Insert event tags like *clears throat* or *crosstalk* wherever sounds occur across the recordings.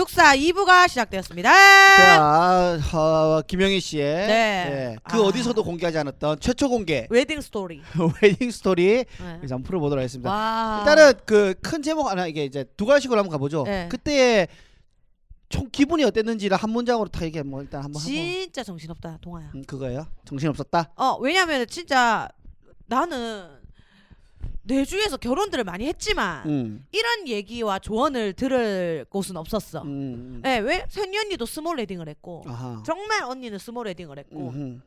기숙사 2부가 시작되었습니다. 자, 어, 김영희 씨의 네. 예, 그 아. 어디서도 공개하지 않았던 최초 공개 웨딩 스토리. 웨딩 스토리 네. 그래서 한번 풀어보도록 하겠습니다. 와. 일단은 그 큰 제목 하나 이게 이제 두 가지씩으로 한번 가보죠. 네. 그때 총 기분이 어땠는지를 한 문장으로 다 얘기해 뭐 일단 한번 진짜 정신없다 동아야. 음, 그거예요. 정신 없었다. 어 왜냐면 진짜 나는 내 주위에서 결혼들을 많이 했지만 음, 이런 얘기와 조언을 들을 곳은 없었어. 음, 음. 예, 왜 선희 언니도 스몰 웨딩을 했고 아하. 정말 언니는 스몰 웨딩을 했고 음,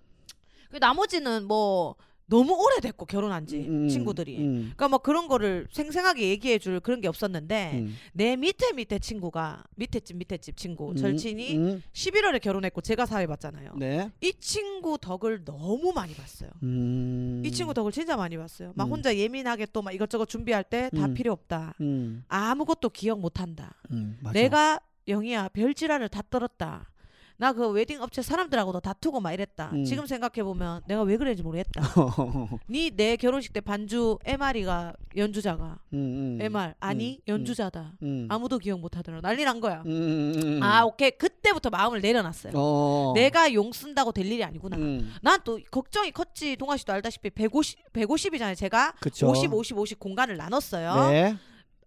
그 나머지는 뭐 너무 오래됐고 결혼한 지 음, 친구들이. 음, 그러니까 뭐 그런 거를 생생하게 얘기해 줄 그런 게 없었는데 음. 내 밑에 밑에 친구가 밑에 집 밑에 집 친구 음, 절친이 음, 11월에 결혼했고 제가 사회 봤잖아요. 네. 이 친구 덕을 너무 많이 봤어요. 음, 이 친구 덕을 진짜 많이 봤어요. 막 음. 혼자 예민하게 또 막 이것저것 준비할 때다 음. 필요 없다. 음, 아무것도 기억 못 한다. 음, 맞아. 내가 영희야 별지랄을 다 떨었다. 나 그 웨딩 업체 사람들하고도 다투고 막 이랬다. 음. 지금 생각해 보면 내가 왜 그랬는지 모르겠다. *laughs* 니 내 결혼식 때 반주 MR이가 연주자가 음, 음, MR 아니 음, 연주자다. 음, 아무도 기억 못 하더라. 난리 난 거야. 음, 음, 음. 아 오케이 그때부터 마음을 내려놨어요. 어. 내가 용 쓴다고 될 일이 아니구나. 음, 난또 걱정이 컸지. 동아 씨도 알다시피 150 150이잖아요. 제가 그쵸. 50 50 50 공간을 나눴어요. 네.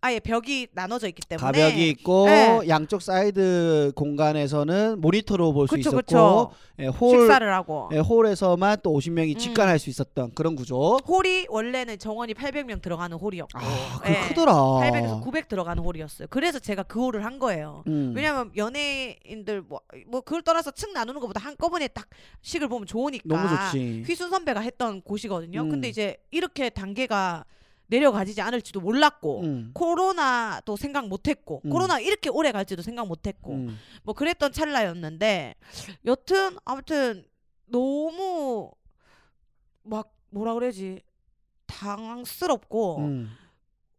아예 벽이 나눠져 있기 때문에 가벽이 있고 네. 양쪽 사이드 공간에서는 모니터로 볼 수 있었고 그쵸. 예, 홀 식사를 하고 예, 홀에서만 또 50명이 음. 직관할 수 있었던 그런 구조. 홀이 원래는 정원이 800명 들어가는 홀이었고 아, 그 예, 크더라. 800에서 900 들어가는 홀이었어요. 그래서 제가 그 홀을 한 거예요. 음. 왜냐면 연예인들 뭐, 뭐 그걸 떠나서 층 나누는 것보다 한꺼번에 딱 식을 보면 좋으니까 너무 좋지. 휘순 선배가 했던 곳이거든요. 음. 근데 이제 이렇게 단계가 내려가지지 않을지도 몰랐고 음. 코로나도 생각 못했고 음. 코로나 이렇게 오래 갈지도 생각 못했고 음. 뭐 그랬던 찰나였는데 여튼 아무튼 너무 막 뭐라 그러지 당황스럽고 음.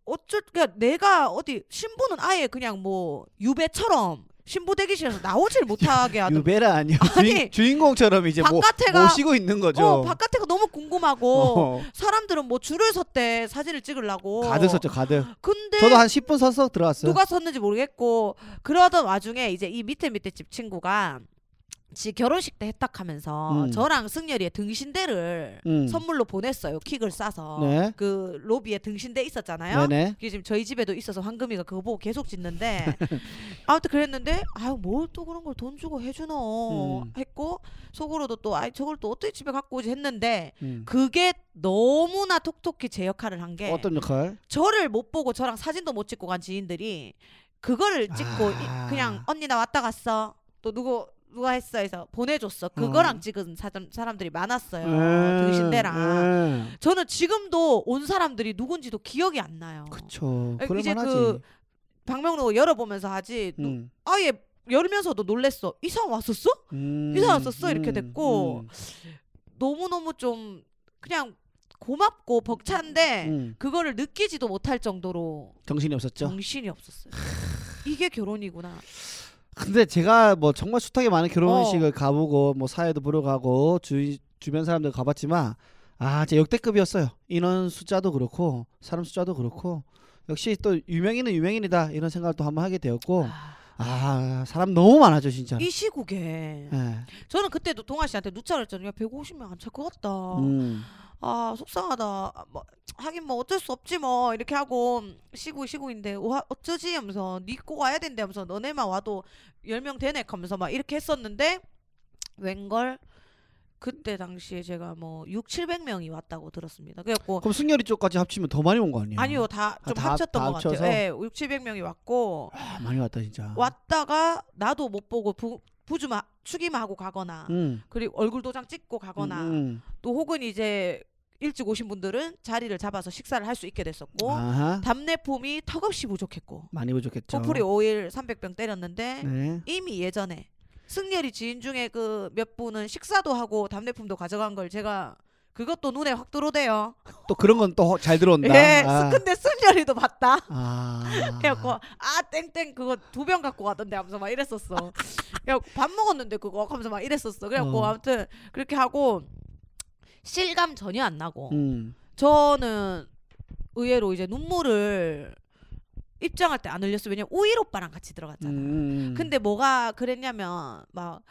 어쩔 그러니까 내가 어디 신부는 아예 그냥 뭐 유배처럼 신부 대기실에서 나오질 못하게 하던 유배라 아니요. 아니, 주인, 주인공처럼 이제 모, 바깥에가 모시고 있는 거죠. 어 바깥에가 너무 궁금하고 어. 사람들은 뭐 줄을 섰대 사진을 찍으려고 가득 섰죠, 가득. 근데 저도 한 10분 서서 들어왔어요. 누가 섰는지 모르겠고 그러던 와중에 이제 이 밑에 밑에 집 친구가 지 결혼식 때 했탁하면서 음. 저랑 승열이의 등신대를 음. 선물로 보냈어요 킥을 싸서 네. 그 로비에 등신대 있었잖아요 네네. 그게 지금 저희 집에도 있어서 황금이가 그거 보고 계속 짓는데 *laughs* 아무튼 그랬는데 아유 뭘 또 그런 걸 돈 주고 해주노 음. 했고 속으로도 또 아이 저걸 또 어떻게 집에 갖고 오지 했는데 음. 그게 너무나 톡톡히 제 역할을 한 게 어떤 역할? 저를 못 보고 저랑 사진도 못 찍고 간 지인들이 그거를 찍고 아. 이- 그냥 언니 나 왔다 갔어 또 누구 누가 했어 해서 보내줬어 그거랑 어. 찍은 사람, 사람들이 많았어요 음. 등신대랑 음. 저는 지금도 온 사람들이 누군지도 기억이 안 나요 그쵸. 에, 이제 그럴만하지. 그 방명록 열어보면서 하지 누- 음. 아예 열면서도 놀랬어 이 사람 왔었어 음. 이 사람 썼어? 이렇게 음. 됐고 음. 너무너무 좀 그냥 고맙고 벅찬데 음. 그거를 느끼지도 못할 정도로 정신이 없었죠. 정신이 없었어요 이게 결혼이구나 근데 제가 뭐 정말 숱하게 많은 어. 결혼식을 가보고 뭐 사회도 보러 가고 주 주변 사람들 가봤지만 아 진짜 역대급이었어요. 인원 숫자도 그렇고 사람 숫자도 그렇고 역시 또 유명인은 유명인이다 이런 생각을 또 한번 하게 되었고 아, 아 사람 너무 많아져 진짜. 이 시국에 예. 저는 그때도 동아 씨한테 누차를 했잖아요. 150명 안 찰 것 같다. 음. 아 속상하다. 아, 뭐 하긴 뭐 어쩔 수 없지 뭐 이렇게 하고 시구 시구인데 와 어쩌지 하면서 니꼭 와야 된대 하면서 너네만 와도 10명 되네 하면서 막 이렇게 했었는데 웬걸 그때 당시에 제가 뭐 6, 700명이 왔다고 들었습니다. 그래갖고 그럼 승열이 쪽까지 합치면 더 많이 온 거 아니에요? 아니요 다좀 아, 다- 합쳤던 다것 같아요. 합쳐서? 예, 6, 700명이 왔고 아, 많이 왔다 진짜. 왔다가 나도 못 보고 부, 부주만 추기만 하고 가거나 음. 그리고 얼굴 도장 찍고 가거나 음, 또 혹은 이제 일찍 오신 분들은 자리를 잡아서 식사를 할 수 있게 음. 됐었고 아하. 답례품이 턱없이 부족했고 많이 부족했죠. 커플이 5일 300병 때렸는데 네. 이미 예전에 승열이 지인 중에 그 몇 분은 식사도 하고 답례품도 가져간 걸 제가 그것도 눈에 확 들어오대요. 또 그런 건 또 잘 들어온다. 예, 아. 근데 승열이도 봤다. 아. 그래갖고 아 땡땡 그거 두 병 갖고 가던데 하면서 막 이랬었어. 밥 먹었는데 그거 하면서 막 이랬었어. 그래갖고 어. 아무튼 그렇게 하고 실감 전혀 안 나고 음. 저는 의외로 이제 눈물을 입장할 때 안 흘렸어. 왜냐면 우일 오빠랑 같이 들어갔잖아. 음. 근데 뭐가 그랬냐면 막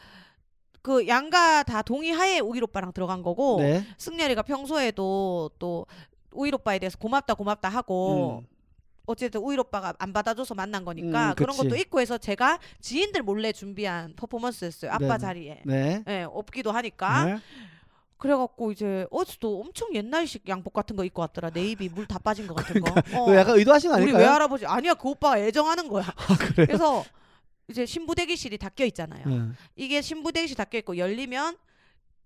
그 양가 다 동의하에 우일 오빠랑 들어간 거고 네. 승렬이가 평소에도 또 우일 오빠에 대해서 고맙다 고맙다 하고 음. 어쨌든 우일 오빠가 안 받아줘서 만난 거니까 음, 그런 그치. 것도 있고 해서 제가 지인들 몰래 준비한 퍼포먼스였어요. 아빠 네네. 자리에. 네. 예, 없기도 하니까. 네. 그래갖고 이제 어제도 엄청 옛날식 양복 같은 거 입고 왔더라. 네이비 물 다 빠진 것 같은 거. *laughs* 어. 그거 약간 의도하신 거 우리 아닐까요? 외할아버지 아니야 그 오빠가 애정하는 거야. 그래요? 그래서 이제 신부 대기실이 닫혀 있잖아요. 네. 이게 신부 대기실 닫혀 있고 열리면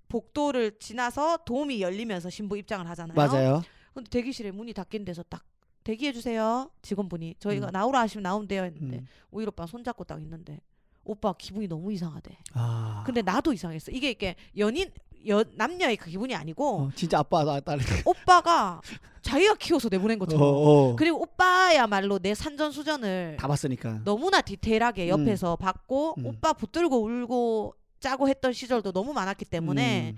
복도를 지나서 돔이 열리면서 신부 입장을 하잖아요. 맞아요. 근데 대기실에 문이 닫힌 데서 딱 대기해 주세요 직원분이 저희가 음. 나오라 하시면 나오면 돼요 했는데 음. 오일 오빠 손 잡고 딱 있는데 오빠 기분이 너무 이상하대. 아. 근데 나도 이상했어. 이게 이게 연인 여, 남녀의 그 기분이 아니고 어, 진짜 아빠 나 딸. 오빠가 자기가 키워서 내보낸 어, 것처럼. 어. 그리고 오빠야말로 내 산전수전을 다 봤으니까. 너무나 디테일하게 옆에서 봤고 음. 오빠 붙들고 울고 짜고 했던 시절도 너무 많았기 때문에 음.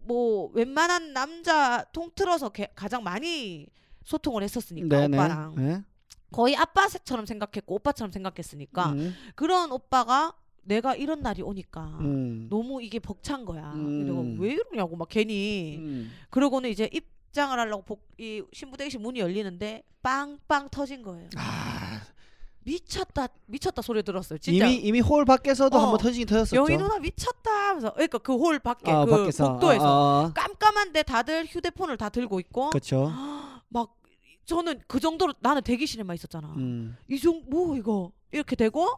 뭐 웬만한 남자 통틀어서 개- 가장 많이 소통을 했었으니까 네네. 오빠랑 네. 거의 아빠처럼 생각했고 오빠처럼 생각했으니까 음. 그런 오빠가 내가 이런 날이 오니까 음. 너무 이게 벅찬 거야. 음. 내가 왜 이러냐고 막 괜히 음. 그러고는 이제 입장을 하려고 복, 이 신부 대기실 문이 열리는데 빵빵 터진 거예요. 아, 미쳤다 미쳤다 소리 들었어요. 진짜 이미 이미 홀 밖에서도 어. 한번 터지긴 터졌었죠. 영희 누나 미쳤다 하면서 그러니까 그 홀 밖에 아, 그 밖에서. 복도에서 아, 아. 깜깜한데 다들 휴대폰을 다 들고 있고 그렇죠. *gasps* 막 저는 그 정도로 나는 대기실에만 있었잖아. 음. 이종뭐 이거 이렇게 되고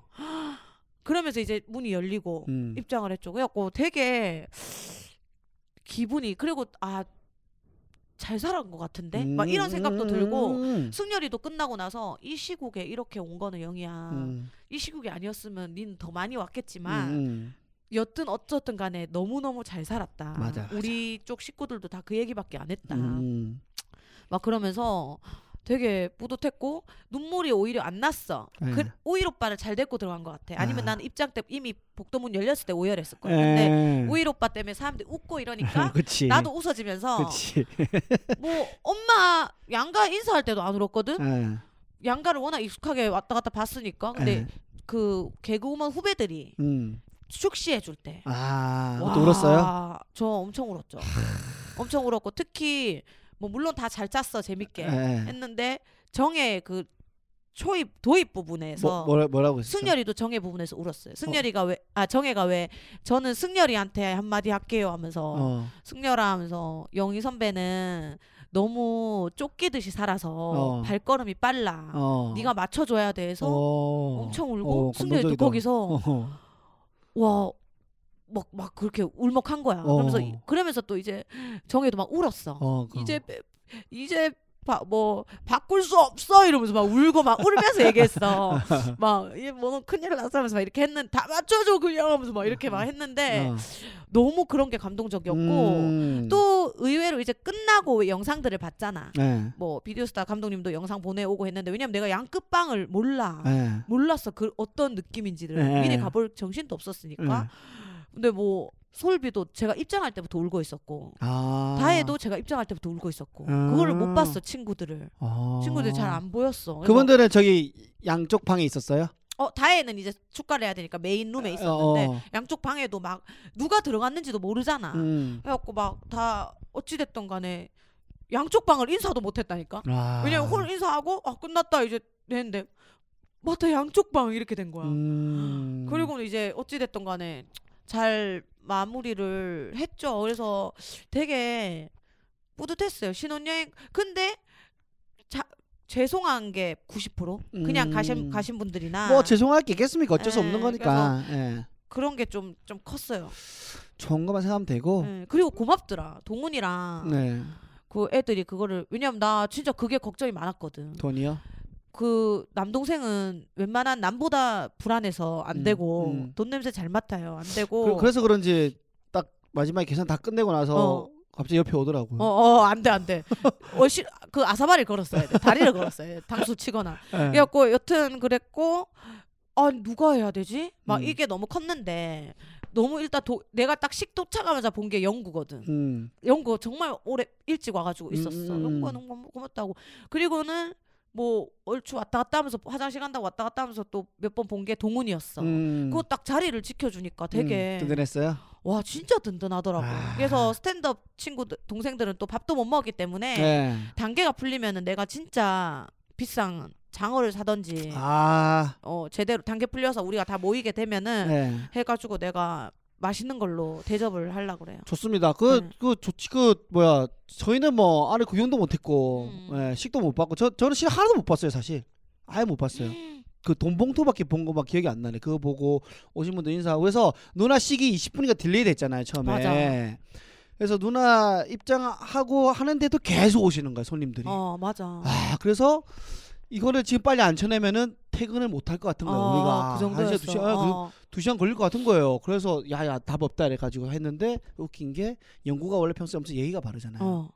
그러면서 이제 문이 열리고 음. 입장을 했죠. 그래갖고 되게 기분이 그리고 아 잘 살아온 것 같은데 막 이런 생각도 들고 음. 승열이도 끝나고 나서 이 시국에 이렇게 온 거는 영희야. 음. 이 시국이 아니었으면 닌 더 많이 왔겠지만 음. 여튼 어쨌든 간에 너무너무 잘 살았다. 맞아, 맞아. 우리 쪽 식구들도 다 그 얘기밖에 안 했다. 음. 막 그러면서 되게 뿌듯했고 눈물이 오히려 안 났어. 네. 그 오일 오빠를 잘 데리고 들어간 것 같아. 아니면 아. 나는 입장 때 이미 복도문 열렸을 때 오열했을 거야. 근데 에. 오일 오빠 때문에 사람들이 웃고 이러니까. *laughs* 나도 웃어지면서. *laughs* 뭐 엄마 양가 인사할 때도 안 울었거든. 에. 양가를 워낙 익숙하게 왔다 갔다 봤으니까. 근데 에. 그 개그우먼 후배들이 음. 축시해 줄 때. 아, 와, 울었어요? 저 엄청 울었죠. 엄청 울었고 특히 뭐 물론 다 잘 짰어 재밌게 에. 했는데 정의 그 초입 도입 부분에서 뭐, 뭐라, 뭐라고 했어? 승열이도 정의 부분에서 울었어요. 승열이가 왜아 정혜가 왜 저는 승열이한테 한마디 할게요 하면서 어. 승열아 하면서 영희 선배는 너무 쫓기듯이 살아서 어. 발걸음이 빨라. 어. 네가 맞춰줘야 돼서 어. 엄청 울고 어, 승열이도. 거기서 어. 와. 막, 막 그렇게 울먹한 거야. 어. 그러면서, 이- 그러면서 또 이제 정혜도 막 울었어. 어. 그- 이제, 빼- 이제, 바, 뭐, 바꿀 수 없어! 이러면서 막 울고 막 울면서 얘기했어. *laughs* 막, 이뭐 큰일 났어 하면서 막 이렇게 했는데, 다 맞춰줘, 그냥! 하면서 막 이렇게 막 했는데, 어. 너무 그런 게 감동적이었고, 음. 또 의외로 이제 끝나고 영상들을 봤잖아. 네. 뭐, 비디오스타 감독님도 영상 보내오고 했는데, 왜냐면 내가 양끝방을 몰라. 네. 몰랐어. 그 어떤 느낌인지를. 네. 미리 가볼 정신도 없었으니까. 네. 근데 뭐 솔비도 제가 입장할 때부터 울고 있었고 아. 다혜도 제가 입장할 때부터 울고 있었고 음. 그거를 못 봤어 친구들을 어. 친구들 잘안 보였어 그래서 그분들은 저기 양쪽 방에 있었어요? 어 다혜는 이제 축가를 해야 되니까 메인 룸에 있었는데 어. 양쪽 방에도 막 누가 들어갔는지도 모르잖아 음. 그래갖고 막 다 어찌됐던 간에 양쪽 방을 인사도 못했다니까 아. 왜냐면 홀 인사하고 아 끝났다 이제 됐는데 맞다 양쪽 방 이렇게 된 거야 음. 그리고는 이제 어찌됐든 간에 잘 마무리를 했죠. 그래서 되게 뿌듯했어요. 신혼여행. 근데 자, 죄송한 게 90% 그냥 음. 가신 가신 분들이나 뭐 죄송할 게 있겠습니까? 어쩔 수 예, 없는 거니까. 예. 그런 게 좀 좀 컸어요. 좋은 것만 생각하면 되고. 예, 그리고 고맙더라. 동훈이랑 어. 네. 그 애들이 그거를 왜냐면 나 진짜 그게 걱정이 많았거든. 돈이요? 그 남동생은 웬만한 남보다 불안해서 안 음, 되고 음. 돈 냄새 잘 맡아요. 안 되고 그, 래서 그런지 딱 마지막에 계산 다 끝내고 나서 어. 갑자기 옆에 오더라고. 어, 어, 안 돼, 안 돼. *laughs* 어, 시, 그 아사바를 걸었어야 돼. 다리를 걸었어야 돼. 당수 치거나. 예. 그래갖고 여튼 그랬고, 아, 누가 해야 되지? 막 음. 이게 너무 컸는데, 너무 일단 도, 내가 딱 식 도착하면서 본 게 영구거든. 음. 영구 정말 오래 일찍 와가지고 있었어. 음, 음. 영구가 너무 고맙- 고맙다고. 그리고는 뭐 얼추 왔다 갔다 하면서 화장실 간다고 왔다 갔다 하면서 또 몇 번 본 게 동훈이었어. 음. 그거 딱 자리를 지켜주니까 되게 음, 든든했어요. 와 진짜 든든하더라고. 아. 그래서 스탠드업 친구들 동생들은 또 밥도 못 먹기 때문에 네. 단계가 풀리면은 내가 진짜 비싼 장어를 사던지 아, 어 제대로 단계 풀려서 우리가 다 모이게 되면은 네. 해가지고 내가 맛있는 걸로 대접을 하려 그래요. 좋습니다. 그, 네. 그 좋지. 그 뭐야? 저희는 뭐 안에 구경도 못했고, 음. 예, 식도 못 받고, 저 저는 실 하나도 못 봤어요, 사실. 아예 못 봤어요. 그 돈봉투밖에 본 거 막 기억이 안 나네. 그거 보고 오신 분들 인사하고 그래서 누나 식이 20분인가 delay 됐잖아요 처음에. 맞아. 그래서 누나 입장하고 하는데도 계속 오시는 거예요 손님들이. 어 맞아. 아 그래서 이거를 지금 빨리 안 쳐내면은 퇴근을 못 할 것 같은 거예요 어, 우리가. 그 정도였어. 한 시간, 두 시간, 아, 그 어. 두 시간 걸릴 것 같은 거예요. 그래서 야야 답 없다 이래 가지고 했는데 웃긴 게 영구가 원래 평소에 엄청 예의가 바르잖아요. 어.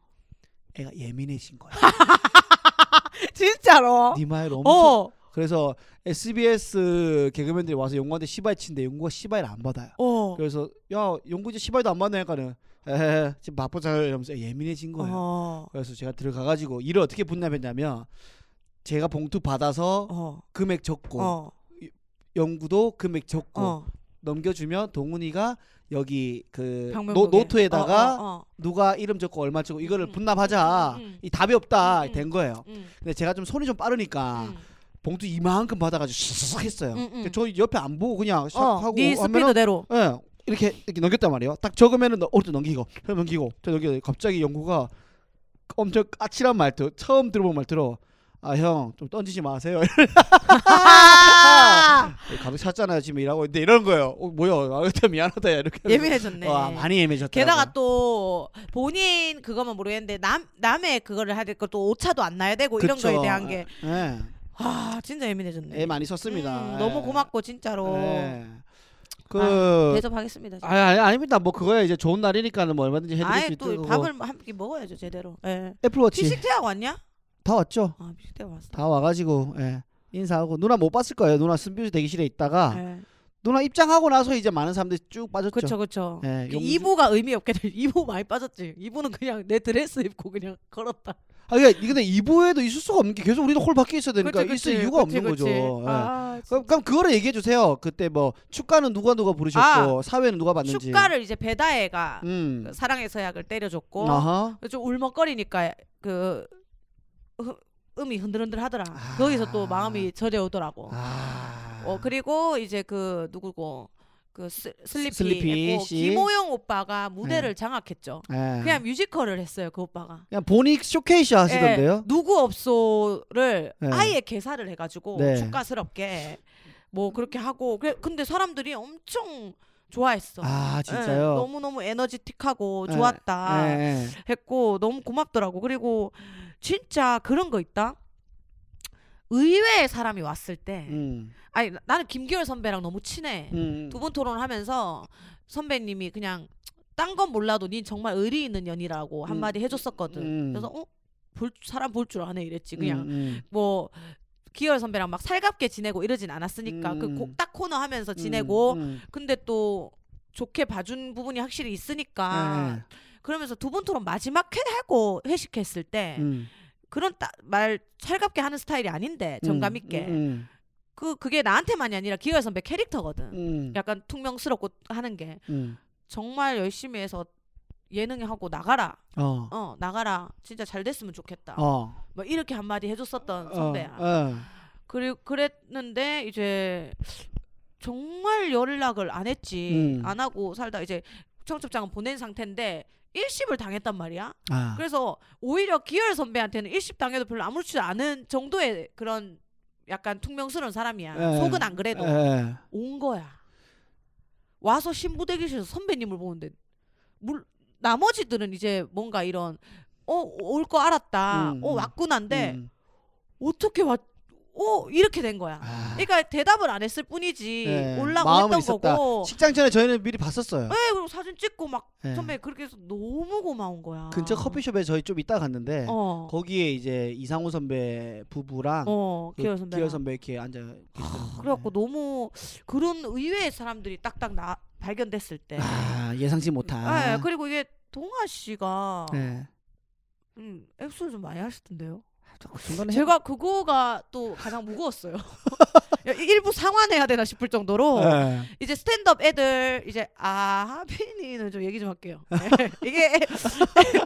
애가 예민해진 거야. *laughs* 진짜로. 네말 엄청. 어. 그래서 SBS 개그맨들이 와서 영구한테 시바이 친데 영구가 시바이를 안 받아요. 어. 그래서 야 영구 이제 시바이도 안 받네 하니까는 에 지금 바쁘잖아요 이러면서 예민해진 거예요. 어. 그래서 제가 들어가가지고 일을 어떻게 분담했냐면 제가 봉투 받아서 어. 금액 적고 어. 영구도 금액 적고 어. 넘겨주면 동훈이가 여기 그 방명록에. 노, 노트에다가 어, 어, 어. 누가 이름 적고 얼마 적고 이거를 음, 분담하자 음, 음, 음. 이 답이 없다 음, 음. 된 거예요. 음. 근데 제가 좀 손이 좀 빠르니까 음. 봉투 이만큼 받아가지고 쓱 했어요. 음, 음. 저 옆에 안 보고 그냥 샥 어. 하고 네 하면은 스피드대로. 예 이렇게 이렇게 넘겼단 말이에요. 딱 적으면은 너- 오른쪽 넘기고 저 넘기고 저 넘기고 갑자기 영구가 엄청 까칠한 말투 처음 들어본 말투로 아 형 좀 던지지 마세요. *laughs* 아! 가득 찼잖아요 지금 일하고 있는데 이런 거예요. 어, 뭐야 아 그때 미안하다 야 이렇게. 예민해졌네. 와 많이 예민해졌다. 게다가 또 본인 그거만 모르겠는데 남 남의 그거를 해야 될 것도 오차도 안 나야 되고 이런 그쵸. 거에 대한 게 예, 아 진짜 예민해졌네. 애 많이 썼습니다. 음, 예. 너무 고맙고 진짜로 예. 그 아, 대접하겠습니다. 진짜. 아니, 아니 아닙니다. 뭐 그거야 이제 좋은 날이니까는 뭐 얼마든지 해드릴 수 아예 있는 또 거고. 밥을 한 끼 먹어야죠 제대로. 예. 애플워치 피식대학 왔냐? 다 왔죠. 아 피식대학 왔어. 다 와가지고 예. 인사하고 누나 못 봤을 거예요. 누나 쓴뷰 대기실에 있다가 예. 누나 입장하고 나서 이제 많은 사람들이 쭉 빠졌죠. 그쵸 그쵸. 예, 그 용주- 이부가 의미 없게 될 이부 많이 빠졌지. 이부는 그냥 내 드레스 입고 그냥 걸었다. 아 이게 근데 2부에도 있을 수가 없는 게 계속 우리도 홀 밖에 있어야 되니까 그치, 있을 그치, 이유가 그치, 없는 그치. 거죠. 예. 아, 그럼, 그럼 그거를 얘기해 주세요. 그때 뭐 축가는 누가 누가 부르셨고 사회는 누가 받는지. 축가를 이제 배다혜가 음. 그 사랑의 서약을 때려줬고 아하. 좀 울먹거리니까 그 흐- 음이 흔들흔들하더라. 아. 거기서 또 마음이 저려오더라고. 아. 어 그리고 이제 그 누구고 그 스, 슬리피, 슬리피 했고 씨. 김호영 오빠가 무대를 장악했죠. 예. 그냥 뮤지컬을 했어요 그 오빠가. 그냥 본인 쇼케이스 하시던데요. 예, 누구 업소를 네. 아예 개사를 해가지고 네. 축가스럽게 뭐 그렇게 하고 그래, 근데 사람들이 엄청 좋아했어. 아 예, 진짜요. 너무 너무 에너지틱하고 예, 좋았다 예, 예. 했고 너무 고맙더라고. 그리고 진짜 그런 거 있다. 의외의 사람이 왔을 때, 음. 아니 나- 나는 김기열 선배랑 너무 친해. 음. 두분 토론하면서 선배님이 그냥 딴 건 몰라도 닌 정말 의리 있는 년이라고 한마디 해줬었거든. 음. 그래서 어? 볼, 사람 볼 줄 아네 이랬지. 그냥 음, 음. 뭐 기열 선배랑 막 살갑게 지내고 이러진 않았으니까 음. 그딱 코너 하면서 지내고 음, 음. 근데 또 좋게 봐준 부분이 확실히 있으니까 그러면서 두분 토론 마지막 회 하고 회식했을 때 예, 음. 그런 따, 말 살갑게 하는 스타일이 아닌데 정감 있게 음, 그 그게 나한테만이 아니라 기열 선배 캐릭터거든. 음, 약간 퉁명스럽고 하는 게 음. 정말 열심히 해서 예능에 하고 나가라. 어. 어 나가라. 진짜 잘 됐으면 좋겠다. 어. 뭐 이렇게 한마디 해줬었던 선배야. 어, 어. 그리 그랬는데 이제 정말 연락을 안 했지. 음. 안 하고 살다 이제 청첩장은 보낸 상태인데 일십을 당했단 말이야. 아. 그래서 오히려 기열 선배한테는 일십 당해도 별로 아무렇지 않은 정도의 그런 약간 퉁명스러운 사람이야. 예. 속은 안 그래도 예. 온 거야. 와서 신부 대기실에서 선배님을 보는데 물 나머지들은 이제 뭔가 이런 어 올 거 알았다. 음, 어 음. 왔구나인데 음. 어떻게 왔? 어 이렇게 된 거야. 아. 그러니까 대답을 안 했을 뿐이지 예, 올라고 했던. 거고. 식장 전에 저희는 미리 봤었어요. 예, 그리고 사진 찍고 막 예. 선배 그렇게 해서 너무 고마운 거야. 근처 커피숍에 저희 좀 이따 갔는데 어. 거기에 이제 이상우 선배 부부랑 어, 그 기열 선배. 기열 선배 이렇게 앉아 계시더라고요. 그래갖고 너무 그런 의외의 사람들이 딱딱 나 발견됐을 때. 아 예상치 못한. 예, 그리고 이게 동아 씨가 네. 음, 액수를 좀 많이 하시던데요. 그 해. 제가 그거가 또 가장 무거웠어요. *laughs* 야, 일부 상환해야 되나 싶을 정도로 예. 이제 스탠드업 애들 이제 아 하빈이는 좀 얘기 좀 할게요. 네. *laughs* 이게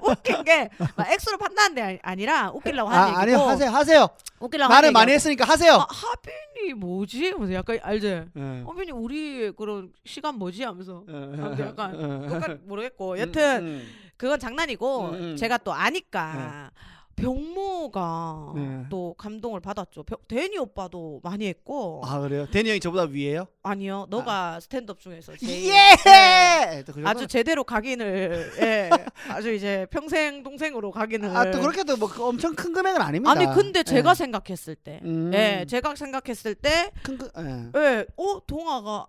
웃긴 게막 액수로 판단하는 게 아니- 아니라 웃기려고 하는 아, 아니 얘기고 하세요 하세요. 웃기려고 말을 많이. 했으니까 하세요. 아, 하빈이 뭐지? 하면서 약간 알지? 예. 하빈이 우리 그런 시간 뭐지? 하면서 예, 아무튼 약간 예, 예. 그건 모르겠고 여튼 음, 음. 그건 장난이고 음, 음. 제가 또 아니까 병모가 네. 또 감동을 받았죠. 병, 데니 오빠도 많이 했고 아 그래요? 데니 형이 저보다 위에요? 아니요 너가 스탠드업 중에서 제일 예! 네. 또그 아주 제대로 각인을 *laughs* 예 아주 이제 평생 동생으로 각인을 아, 또 그렇게도 뭐 엄청 큰 금액은 아닙니다. 아니 근데 제가 예. 생각했을 때 음. 예, 제가 생각했을 때 큰 그, 예. 예, 어 동아가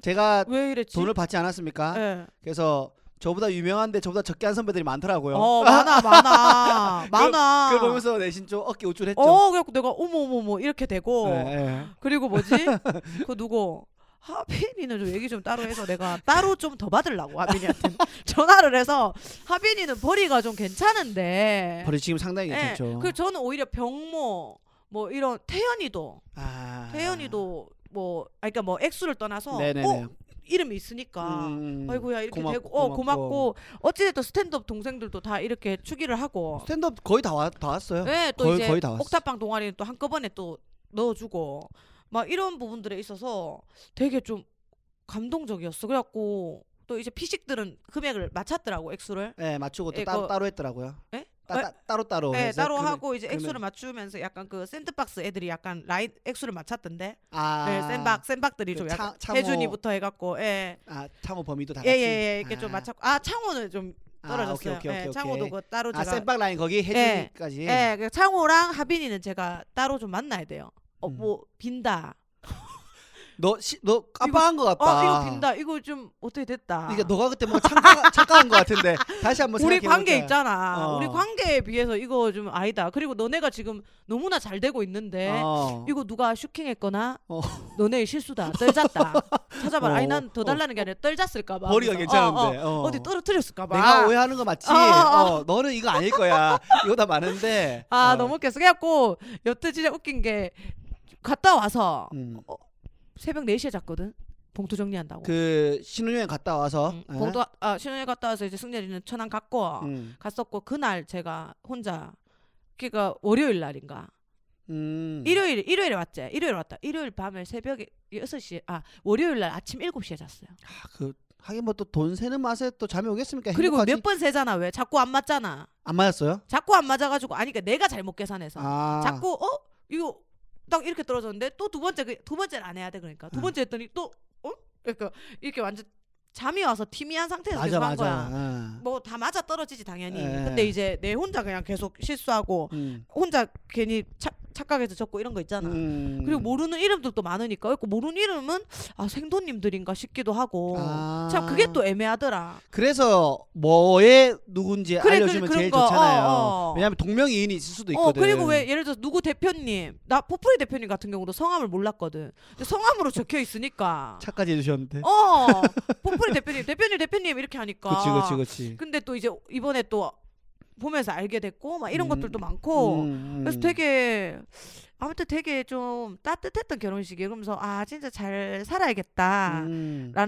제가 왜 이랬지? 돈을 받지 않았습니까? 예. 그래서 저보다 유명한데 저보다 적게 한 선배들이 많더라고요. 어 많아 많아 *laughs* 많아. 그걸 보면서 내신 좀 어깨 우쭐했죠. 어 그래갖고 내가 어머 어머 어머 이렇게 되고 예, 예. 그리고 뭐지? *laughs* 그 누구? 하빈이는 좀 얘기 좀 따로 해서 내가 따로 좀 더 받으려고 하빈이한테 *laughs* 전화를 해서 하빈이는 벌이가 좀 괜찮은데. 벌이 지금 상당히 예, 괜찮죠. 그 저는 오히려 병모 뭐 이런 태연이도 아. 태연이도 뭐 아니 그러니까 뭐 액수를 떠나서 네네네. 어 이름이 있으니까 음, 아이고야 이렇게 고맙고, 되고 어 고맙고. 고맙고 어찌됐든 스탠드업 동생들도 다 이렇게 추기를 하고 스탠드업 거의 다, 와, 다 왔어요. 예, 또 거의- 이제 거의 다 왔어. 옥탑방 동아리는 또 한꺼번에 또 넣어주고 막 이런 부분들에 있어서 되게 좀 감동적이었어. 그래갖고 또 이제 피식들은 금액을 맞췄더라고 액수를. 네, 맞추고 또 예, 따로 그- 따로 했더라고요. 예? 따, 따, 따 로 따로. 네, 따로 하고 이제 금액- 액수를 맞추면서 약간 그 샌드박스 애들이 약간 라인 액수를 맞췄던데. 아, 네, 샌박 샌박들이 그 좀 약간 차- 창호- 혜준이부터 해가지고 예. 아 창호 범위도 다 예, 같이. 예, 예, 이렇게 아. 좀 맞췄고 아 창호는 좀 아, 떨어졌어요. 오케이, 오케이, 예, 오케이, 창호도. 그 따로 아 제가 샌박 라인 거기 해주기까지. 예, 그 창호랑 하빈이는 제가 따로 좀 만나야 돼요. 어, 음. 뭐 빈다. 너너 깜빡한 것 같다. 어, 이거 빈다. 이거 좀 어떻게 됐다. 이게 너가 그때 뭔가 착각, 착각한 *laughs* 것 같은데 다시 한번 우리 생각해보자. 관계 있잖아. 어. 우리 관계에 비해서 이거 좀 아니다. 그리고 너네가 지금 너무나 잘 되고 있는데 어. 이거 누가 슈킹했거나 어. 너네 실수다. 떨잤다. *laughs* 찾아봐. 어. 아니 난더 어. 달라는 게 아니라 떨잤을까 봐. 머리가 괜찮은데. 어, 어, 디 떨어뜨렸을까 봐. 내가 오해하는 거 맞지? 어, 어. 어, 너는 이거 아닐 거야. 이거 다 많은데. 아 어. 너무 웃겼어. 그래갖고 여태 진짜 웃긴 게 갔다 와서 음. 새벽 4시에 잤거든. 봉투 정리한다고. 그 신혼여행 갔다 와서 응, 예? 봉투 아 신혼여행 갔다 와서 이제 승렬이는 천안 갔고 음. 갔었고 그날 제가 혼자 그니까 월요일 날인가 음. 일요일 일요일에 왔지 일요일 왔다 일요일 밤에 새벽에 6시 아 월요일 날 아침 7시에 잤어요 아, 그 하긴 뭐 또 돈 세는 맛에 또 잠이 오겠습니까? 그리고? 몇 번 세잖아 왜 자꾸 안 맞잖아 안 맞았어요? 자꾸 안 맞아가지고 아니 그러니까 내가 잘못 계산해서 아. 자꾸 어 이거 딱 이렇게 떨어졌는데 또 두 번째 그, 두 번째를 안 해야 돼 그러니까 두 응. 번째 했더니 또 어? 그러니까 이렇게 완전 잠이 와서 티미한 상태에서 맞아 맞아. 거야 어. 뭐다 맞아 떨어지지 당연히. 예. 근데 이제 내 혼자 그냥 계속 실수하고 음. 혼자 괜히 착, 착각해서 적고 이런 거 있잖아. 음. 그리고 모르는 이름들도 많으니까 그리고 모르는 이름은 아 생도님들인가 싶기도 하고 아. 참 그게 또 애매하더라. 그래서 뭐에 누군지 그래, 알려주면 그- 그런 제일 거, 좋잖아요. 어, 어. 왜냐하면 동명이인이 있을 수도 어 있거든. 그리고 왜 예를 들어서 누구 대표님 나 포프리 대표님 같은 경우도 성함을 몰랐거든. 성함으로 적혀 있으니까. 차까지 해주셨는데. 어 포프리 대표님 대표님 대표님 이렇게 하니까. 그치 그치 그치. 근데 또 이제 이번에 또 보면서 알게 됐고 막 이런 음, 것들도 많고. 음, 그래서 음. 되게 아무튼 되게 좀 따뜻했던 결혼식이에요. 그러면서 아 진짜 잘 살아야겠다라는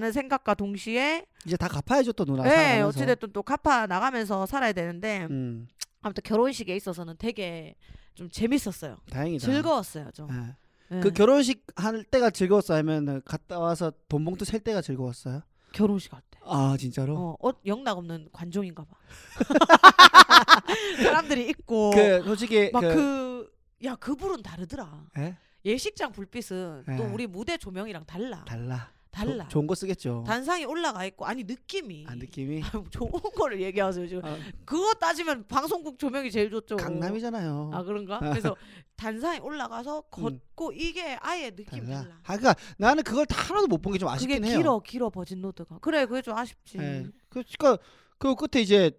음. 생각과 동시에 이제 다 갚아야죠 또 누나. 네. 어찌됐든 또 갚아 나가면서 살아야 되는데 음. 아무튼 결혼식에 있어서는 되게 좀 재밌었어요. 다행이다. 즐거웠어요 좀. 예. 네. 그 결혼식 할 때가 즐거웠어 하면 갔다 와서 돈 봉투 셀 때가 즐거웠어요? 결혼식 할 때. 아 진짜로? 어, 어 영락 없는 관종인가 봐. *laughs* 사람들이 있고 그 솔직히 막 그, 그야그 불은 다르더라. 예? 예식장 불빛은 또 예. 우리 무대 조명이랑 달라. 달라. 달라. 조- 좋은 거 쓰겠죠. 단상이 올라가 있고 아니 느낌이 아 느낌이 *laughs* 좋은 거를 얘기하세요 지금 어, 그거 따지면 방송국 조명이 제일 좋죠 강남이잖아요. 아 그런가 그래서 단상에 올라가서 걷고 이게 아예 느낌이 달라. 달라 아, 그러니까 나는 그걸 다 하나도 못 본 게 좀 아쉽긴 해요. 길어 길어 virgin road가 그래 그게 좀 아쉽지 예. 그- 그러니까 그 끝에 이제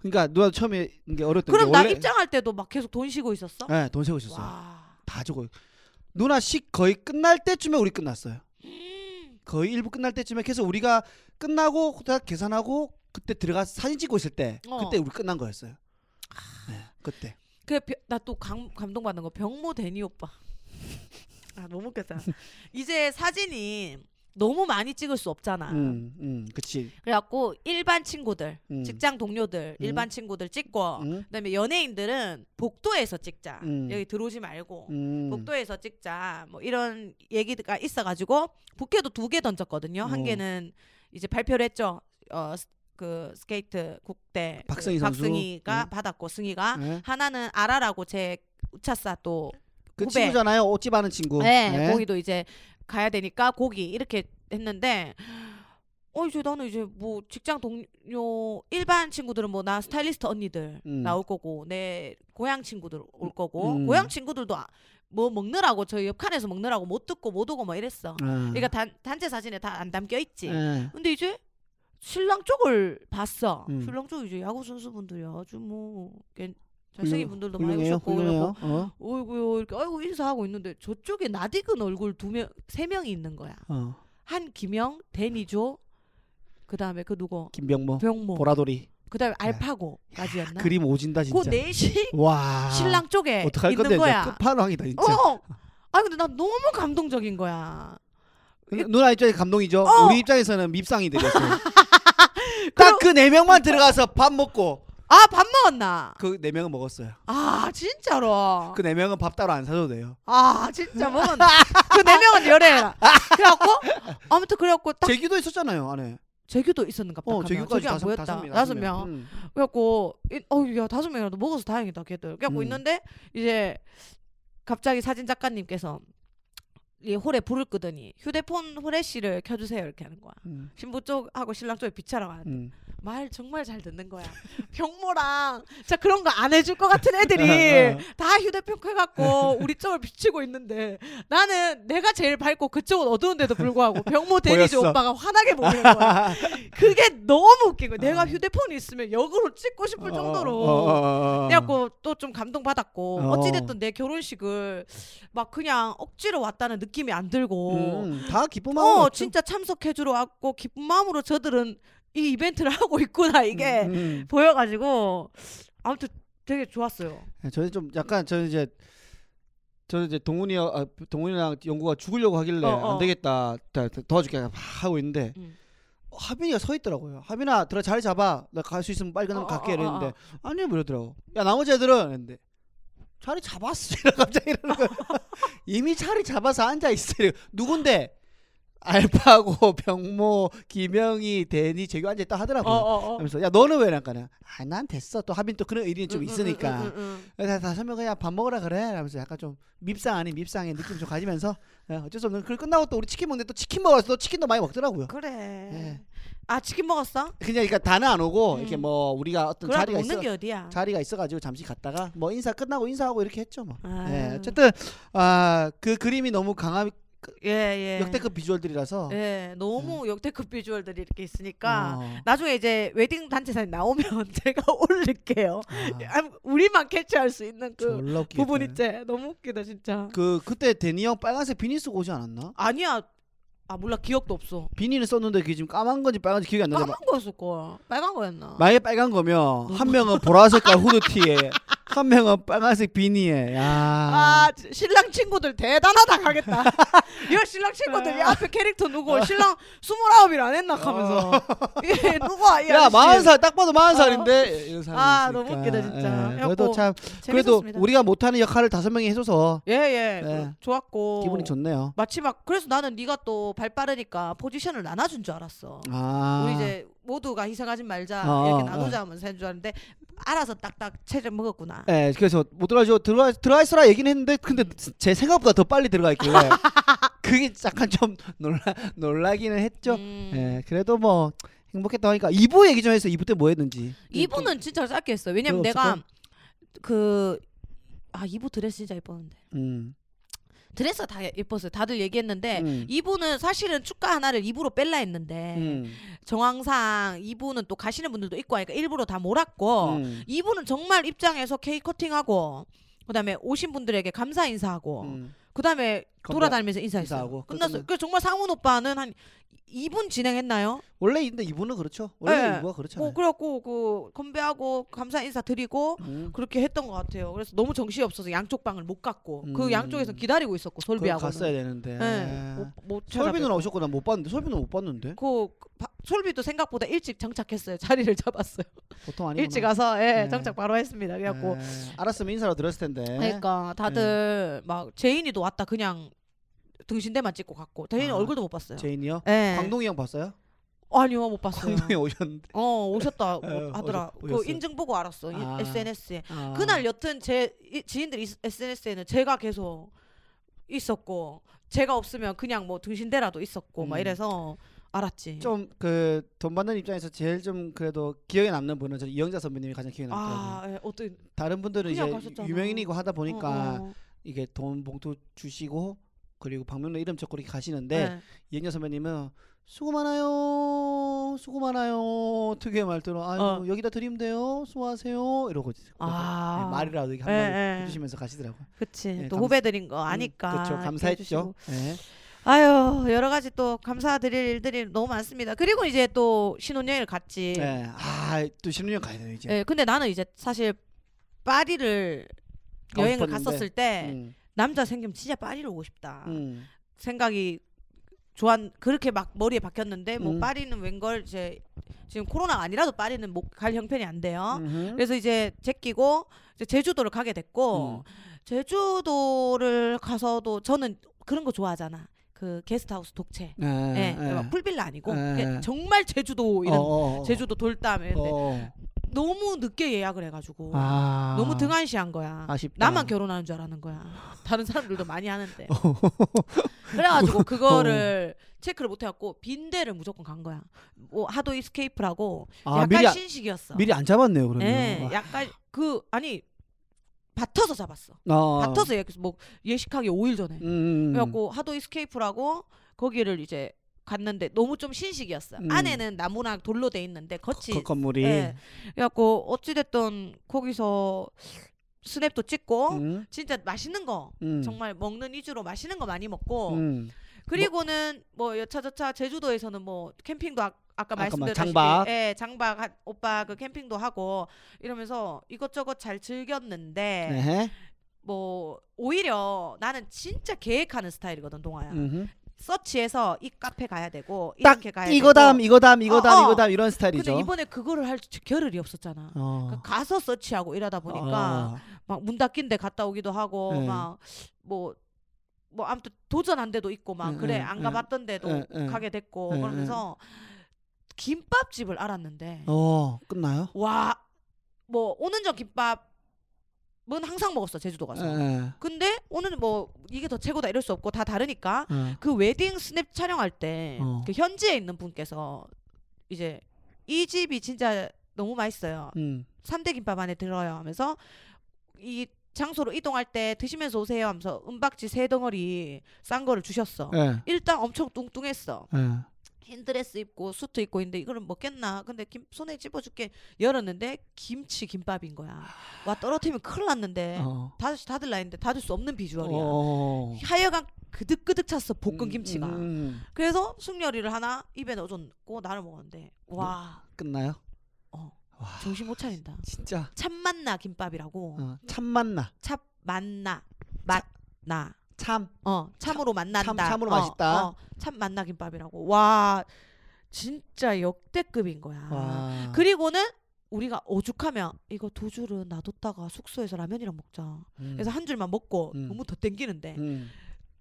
그러니까 누가 처음에 이게 어렸던 그럼 게나 원래 입장할 때도 막 계속 돈 쉬고 있었어 예, 돈 세고 있었어요. 와다 주고 누나 식 거의 끝날 때쯤에 우리 끝났어요. 음. 거의 일부 끝날 때쯤에 계속 우리가 끝나고 다 계산하고 그때 들어가서 사진 찍고 있을 때 어. 그때 우리 끝난 거였어요. 네, 그때. 그나 또 감동받는 거 병모 데니 오빠. 아 너무 웃겼다. *laughs* 이제 사진이 너무 많이 찍을 수 없잖아. 음, 음, 그치. 그래갖고 일반 친구들, 음. 직장 동료들, 음. 일반 친구들 찍고 음, 그다음에 연예인들은 복도에서 찍자. 음. 여기 들어오지 말고 음. 복도에서 찍자. 뭐 이런 얘기가 있어가지고 부케도 두 개 던졌거든요. 한 어. 개는 이제 발표를 했죠. 어, 스- 그 스케이트 국대 박승희 그. 박승희가 음. 받았고 승희가 네. 하나는 아라라고 제 우차사 또 그 후배. 친구잖아요. 옷집 하는 친구. 네, 거기도 이제 가야 되니까 거기 이렇게 했는데 어 이제 나는 이제 뭐 직장 동료 일반 친구들은 뭐 나 스타일리스트 언니들 음. 나올 거고 내 고향 친구들 올 거고 음. 고향 친구들도 아- 뭐 먹느라고 저희 옆 칸에서 먹느라고 못 듣고 못 오고 뭐 이랬어. 아. 그러니까 단 단체 사진에 다 안 담겨 있지. 예. 근데 이제 신랑 쪽을 봤어. 음. 신랑 쪽 이제 야구 선수분들이 아주 뭐 괜- 잘생긴 분들도 많이. 오셨고 훌륭해요. 어. 어이구요 이렇게 아이고 인사하고 있는데 저쪽에 낯익은 얼굴 두명세 명이 있는 거야. 어. 한 김영, 데니조, 그 다음에 그 누구 김병모, 병모, 보라돌이. 그 다음에 알파고까지였나? 그림 오진다 진짜. 그 넷이 와. 신랑 쪽에 어떡할 있는 건데 거야. 끝판왕이다 진짜. 어. 아 근데 난 너무 감동적인 거야. 누나 입장에 감동이죠. 어. 우리 입장에서는 밉상이 되겠어요. *laughs* 딱 그 네 명만 들어가서 밥 먹고 아 밥 먹었나? 그 네 명은 먹었어요. 아 진짜로. 그 네 명은 밥 따로 안 사도 돼요. 아 진짜 먹었나? 그 네 명은 열애라. 그래갖고 아무튼 그래갖고 딱 제주도 있었잖아요 안에. 제주도 있었는가 보다. 어 제주까지 안 다섯 보였다. 다섯 명. 다섯 명. 음. 그래갖고 이- 어우 야 다섯 명이라도 먹어서 다행이다 걔들. 그래갖고 음. 있는데 이제 갑자기 사진 작가님께서 이 홀에 불을 끄더니 휴대폰 후레쉬를 켜주세요 이렇게 하는 거야. 음. 신부 쪽하고 신랑 쪽에 비차라고 하는데 음. 말 정말 잘 듣는 거야. 병모랑 진짜 그런 거 안 해줄 것 같은 애들이 *laughs* 어. 다 휴대폰 켜갖고 *laughs* 우리 쪽을 비치고 있는데 나는 내가 제일 밝고 그쪽은 어두운데도 불구하고 병모 *laughs* 보였어. 오빠가 환하게 보이는 거야. 그게 너무 웃긴 거야. 내가 어. 휴대폰이 있으면 역으로 찍고 싶을 정도로. 어, 어, 어, 어. 그래갖고 또 좀 감동받았고 어. 어찌됐든 내 결혼식을 막 그냥 억지로 왔다는 느낌 이 안 들고 음, 다 기쁜 마음. 어 진짜 참석해 주러 왔고 기쁜 마음으로 저들은 이 이벤트를 *laughs* 하고 있구나 이게 음, 음. 보여가지고 아무튼 되게 좋았어요. 네, 저는 좀 약간 저는 이제 저는 이제 동훈이 아, 동훈이랑 연구가 죽으려고 하길래 어, 어. 안 되겠다 도와줄게 막 하고 있는데 음. 어, 하빈이가 서 있더라고요. 하빈아 들어 자리 잡아. 나 갈 수 있으면 빨리 끝나면 어, 갈게 어, 어, 이랬는데 어. 아니요 이러더라고. 야 나머지 애들은 했는데 자리 잡았어. 이러 *laughs* 갑자기 이러는 거야. 이미 자리 잡아서 앉아 있어. 이래. 누군데? 알파고 병모 김영희 대니 재규 앉아 있다 하더라고요. 어, 어, 어. 그러면서 야 너는 왜 나가냐? 아 난 됐어. 또 하빈 또 그런 의리는 좀 응, 응, 있으니까. 응, 응, 응. 그래서 다섯 명 그냥 밥 먹으라 그래. 하면서 약간 좀 밉상 아닌 밉상의 느낌 좀 가지면서 예, 어쩔 수 없는. 그 끝나고 또 우리 치킨 먹는데 또 치킨 먹어서 또 치킨도 많이 먹더라고요. 그래. 예. 아 치킨 먹었어? 그냥 그러니까 다는 안 오고 음. 이렇게 뭐 우리가 어떤 그래 자리가 먹는 있어 게 어디야? 자리가 있어가지고 잠시 갔다가 뭐 인사 끝나고 인사하고 이렇게 했죠 뭐. 아. 예, 어쨌든 아그 그림이 너무 강한 예 예. 역대급 비주얼들이라서. 예 너무 역대급 비주얼들이 이렇게 있으니까 어. 나중에 이제 웨딩 단체 사진 나오면 *laughs* 제가 올릴게요. 아, 아, 우리만 캐치할 수 있는 그 졸라 웃기겠다. 부분 있지. 너무 웃기다 진짜. 그 그때 데니 형 빨간색 비니 쓰고 오지 않았나? 아니야. 아 몰라 기억도 없어. 비니는 썼는데 그게 지금 까만 건지 빨간지 기억이 안 나는데 까만 거였을 거야. 빨간 거였나? 만약에 빨간 거면 한 명은 보라색깔 후드티에 *laughs* 한 명은 빨간색 비니에 야아 지- 신랑 친구들 대단하다 가겠다. *laughs* 이 신랑 친구들 이 앞에 캐릭터 누구 신랑 스물아홉일 안 했나 하면서 *laughs* 예 누가 이 야. 마흔 살 딱 봐도 마흔 살인데 이런 사람이 아. 너무 웃기다, 진짜. 예, 그래갖고 그래도 참 그래도 재밌었습니다. 우리가 못하는 역할을 다섯 명이 해줘서 예예 네. 좋았고 기분이 좋네요. 마치 막 그래서 나는 네가 또발 빠르니까 포지션을 나눠준 줄 알았어. 아 우리 이제 모두가 희생하지 말자 어, 이렇게 어, 나누자 하면서 해줄 줄 알았는데 알아서 딱딱 체를 먹었구나. 예, 그래서 못 들어가죠. 들어가 들어가 있어라 얘기는 했는데 근데 제 생각보다 더 빨리 들어가 있길래 *laughs* 그게 약간 좀 놀라 놀라기는 했죠. 음. 예, 그래도 뭐 행복했다 하니까 2부 얘기 좀 해서 2부 때 뭐 했는지. 이분은 진짜 짧게 했어. 왜냐면 내가 그아 이부 드레스 진짜 예뻤는데 음. 드레스가 다 예뻤어요. 다들 얘기했는데 음. 이분은 사실은 축가 하나를 입으로 뺄라 했는데 음. 정황상 이분은 또 가시는 분들도 있고 하니까 일부러 다 몰았고 음. 이분은 정말 입장에서 케이크 커팅하고 그다음에 오신 분들에게 감사 인사하고 음. 그다음에 돌아다니면서 인사했어요. 인사하고 끝났어요. 그 정말 상훈 오빠는 한 2부 진행했나요? 원래 근데 이부는 그렇죠. 원래 네. 이부가 그렇잖아요. 뭐 그래갖고 그 건배하고 감사 인사 드리고 음. 그렇게 했던 것 같아요. 그래서 너무 정신이 없어서 양쪽 방을 못 갔고 음. 그 양쪽에서 기다리고 있었고 솔비하고 갔어야 되는데. 네, 못, 못 솔비는 난못 봤는데 솔비는 못 봤는데. 그 바- 솔비도 생각보다 일찍 정착했어요. 자리를 잡았어요. 보통 아니구나. 일찍 와서 예, 네. 정착 바로 했습니다. 그래갖고 네. 알았으면 인사라도 드렸을 텐데. 그러니까 다들 막 제인이도 왔다 그냥 등신대만 찍고 갔고 제인 아, 얼굴도 못 봤어요. 제인이요? 예. 광동이 형 봤어요? 아니요 못 봤어요. 광동이 오셨는데. 어 오셨다 *laughs* 어, 하더라. 오셨- 그? 인증 보고 알았어. 이- 아. SNS에. 아. 그날 여튼 제 이- 지인들 SNS에는 제가 계속 있었고 제가 없으면 그냥 뭐 등신대라도 있었고 막 음. 이래서 알았지. 좀 그 돈 받는 입장에서 제일 좀 그래도 기억에 남는 분은 저 이영자 선배님이 가장 기억에 남더라고요. 아, 예, 어떤 다른 분들은 이제 가셨잖아. 유명인이고 하다 보니까 어, 어. 이게 돈 봉투 주시고 그리고 박명록 이름 적고 이렇게 가시는데 네. 이영자 선배님은 수고 많아요, 수고 많아요. 특유의 말투로 아유 어. 여기다 드리면 돼요, 수고하세요 이러고 아. 네, 말이라도 이렇게 예, 한마디 예. 해주시면서 가시더라고요. 그치 네, 또 감- 후배들인 거 아니까 그렇죠, 이렇게 감사했죠. 네. 아유 여러 가지 또 감사드릴 일들이 너무 많습니다. 그리고 이제 또 신혼여행을 갔지. 네. 아또 신혼여행 가야 돼요 이제. 예, 근데 나는 이제 사실 파리를 여행을. 갔었을 때 음, 남자 생기면 진짜 파리를 오고 싶다 음. 생각이 좋았 그렇게 막 머리에 박혔는데 뭐 음. 파리는 웬걸 이제 지금 코로나가 아니라도 파리는 못 갈 형편이 안 돼요. 음흠. 그래서 이제 제끼고 이제 제주도를 가게 됐고 음. 제주도를 가서도 저는 그런 거 좋아하잖아. 그 게스트하우스 독채. 네, 예, 막 풀빌라 아니고 네. 그냥 정말 제주도 이런 어, 어, 어. 제주도 돌담 이런데 어. 너무 늦게 예약을 해가지고 아. 너무 등한시한 거야. 아쉽다. 나만 결혼하는 줄 알았는 거야. 다른 사람들도 많이 하는데. *laughs* 그래가지고 그거를 체크를 못 해갖고 빈 데를 무조건 간 거야. 뭐 하도 Escape라고 아, 약간 미리 아- 신식이었어. 미리 안 잡았네요 그러면. 예, 와. 약간 그 아니 밭아서 잡았어. 어. 밭아서 예약해서 뭐 예식하기 5일 전에. 음, 음. 그래갖고 하도 Escape라고 거기를 이제 갔는데 너무 좀 신식이었어. 음. 안에는 나무나 돌로 돼 있는데 겉이 그 건물이. 예. 그래갖고 어찌됐든 거기서 스냅도 찍고 음, 진짜 맛있는 거 음. 정말 먹는 위주로 맛있는 거 많이 먹고 음. 그리고는 뭐 여차저차 제주도에서는 뭐 캠핑도 아, 아까 아까 말씀드렸다시피 장박. 예, 장박 한- 오빠 그 캠핑도 하고 이러면서 이것저것 잘 즐겼는데 네. 뭐 오히려 나는 진짜 계획하는 스타일이거든 동아야 음흠. 서치해서 이 카페 가야 되고 딱 이렇게 가야 이거담 되고 이거담 이거담 어, 어. 이거담 이런 스타일이죠. 근데 이번에 그거를 할 겨를이 없었잖아 어. 그러니까 가서 서치하고 이러다 보니까 어. 막문 닫힌 데 갔다 오기도 하고 네. 막뭐 뭐 아무튼 도전한 데도 있고 막 네, 그래 네, 안 네. 가봤던 데도 네, 네. 가게 됐고 네, 그러면서 김밥집을 알았는데 어 끝나요? 와 뭐 오는 전 김밥 은 항상 먹었어 제주도 가서 예. 근데 오늘은 뭐 이게 더 최고다 이럴 수 없고 다 다르니까 예. 그 웨딩 스냅 촬영할 때그 어. 현지에 있는 분께서 이제 이 집이 진짜 너무 맛있어요. 음. 삼대 김밥 안에 들어요 하면서 이 장소로 이동할 때 드시면서 오세요 하면서 은박지 세 덩어리 싼 거를 주셨어. 예. 일단 엄청 뚱뚱했어. 예. 흰 드레스 입고 수트 입고 있는데 이거를 먹겠나? 근데 김 손에 집어줄게 열었는데 김치 김밥인 거야. 와 떨어뜨리면 큰일 났는데 어. 닫을 닫을라 했는데 닫을 수 없는 비주얼이야. 어. 하여간 그득그득 찼어 볶은 음, 김치가. 음. 그래서 숙녀리를 하나 입에 넣어줬고 나를 먹었는데 와 끝나요? 어, 와. 정신 못 차린다. 진짜 참맛나 김밥이라고. 어. 참 맛나. 참 맛나 맛나. 참. 어 참으로 맛난다. 참- 참으로 어, 맛있다. 어, 참 맛나 김밥이라고. 와 진짜 역대급인 거야. 와. 그리고는 우리가 오죽하면 이거 두 줄은 놔뒀다가 숙소에서 라면이랑 먹자. 음. 그래서 한 줄만 먹고 음. 너무 더 땡기는데. 음.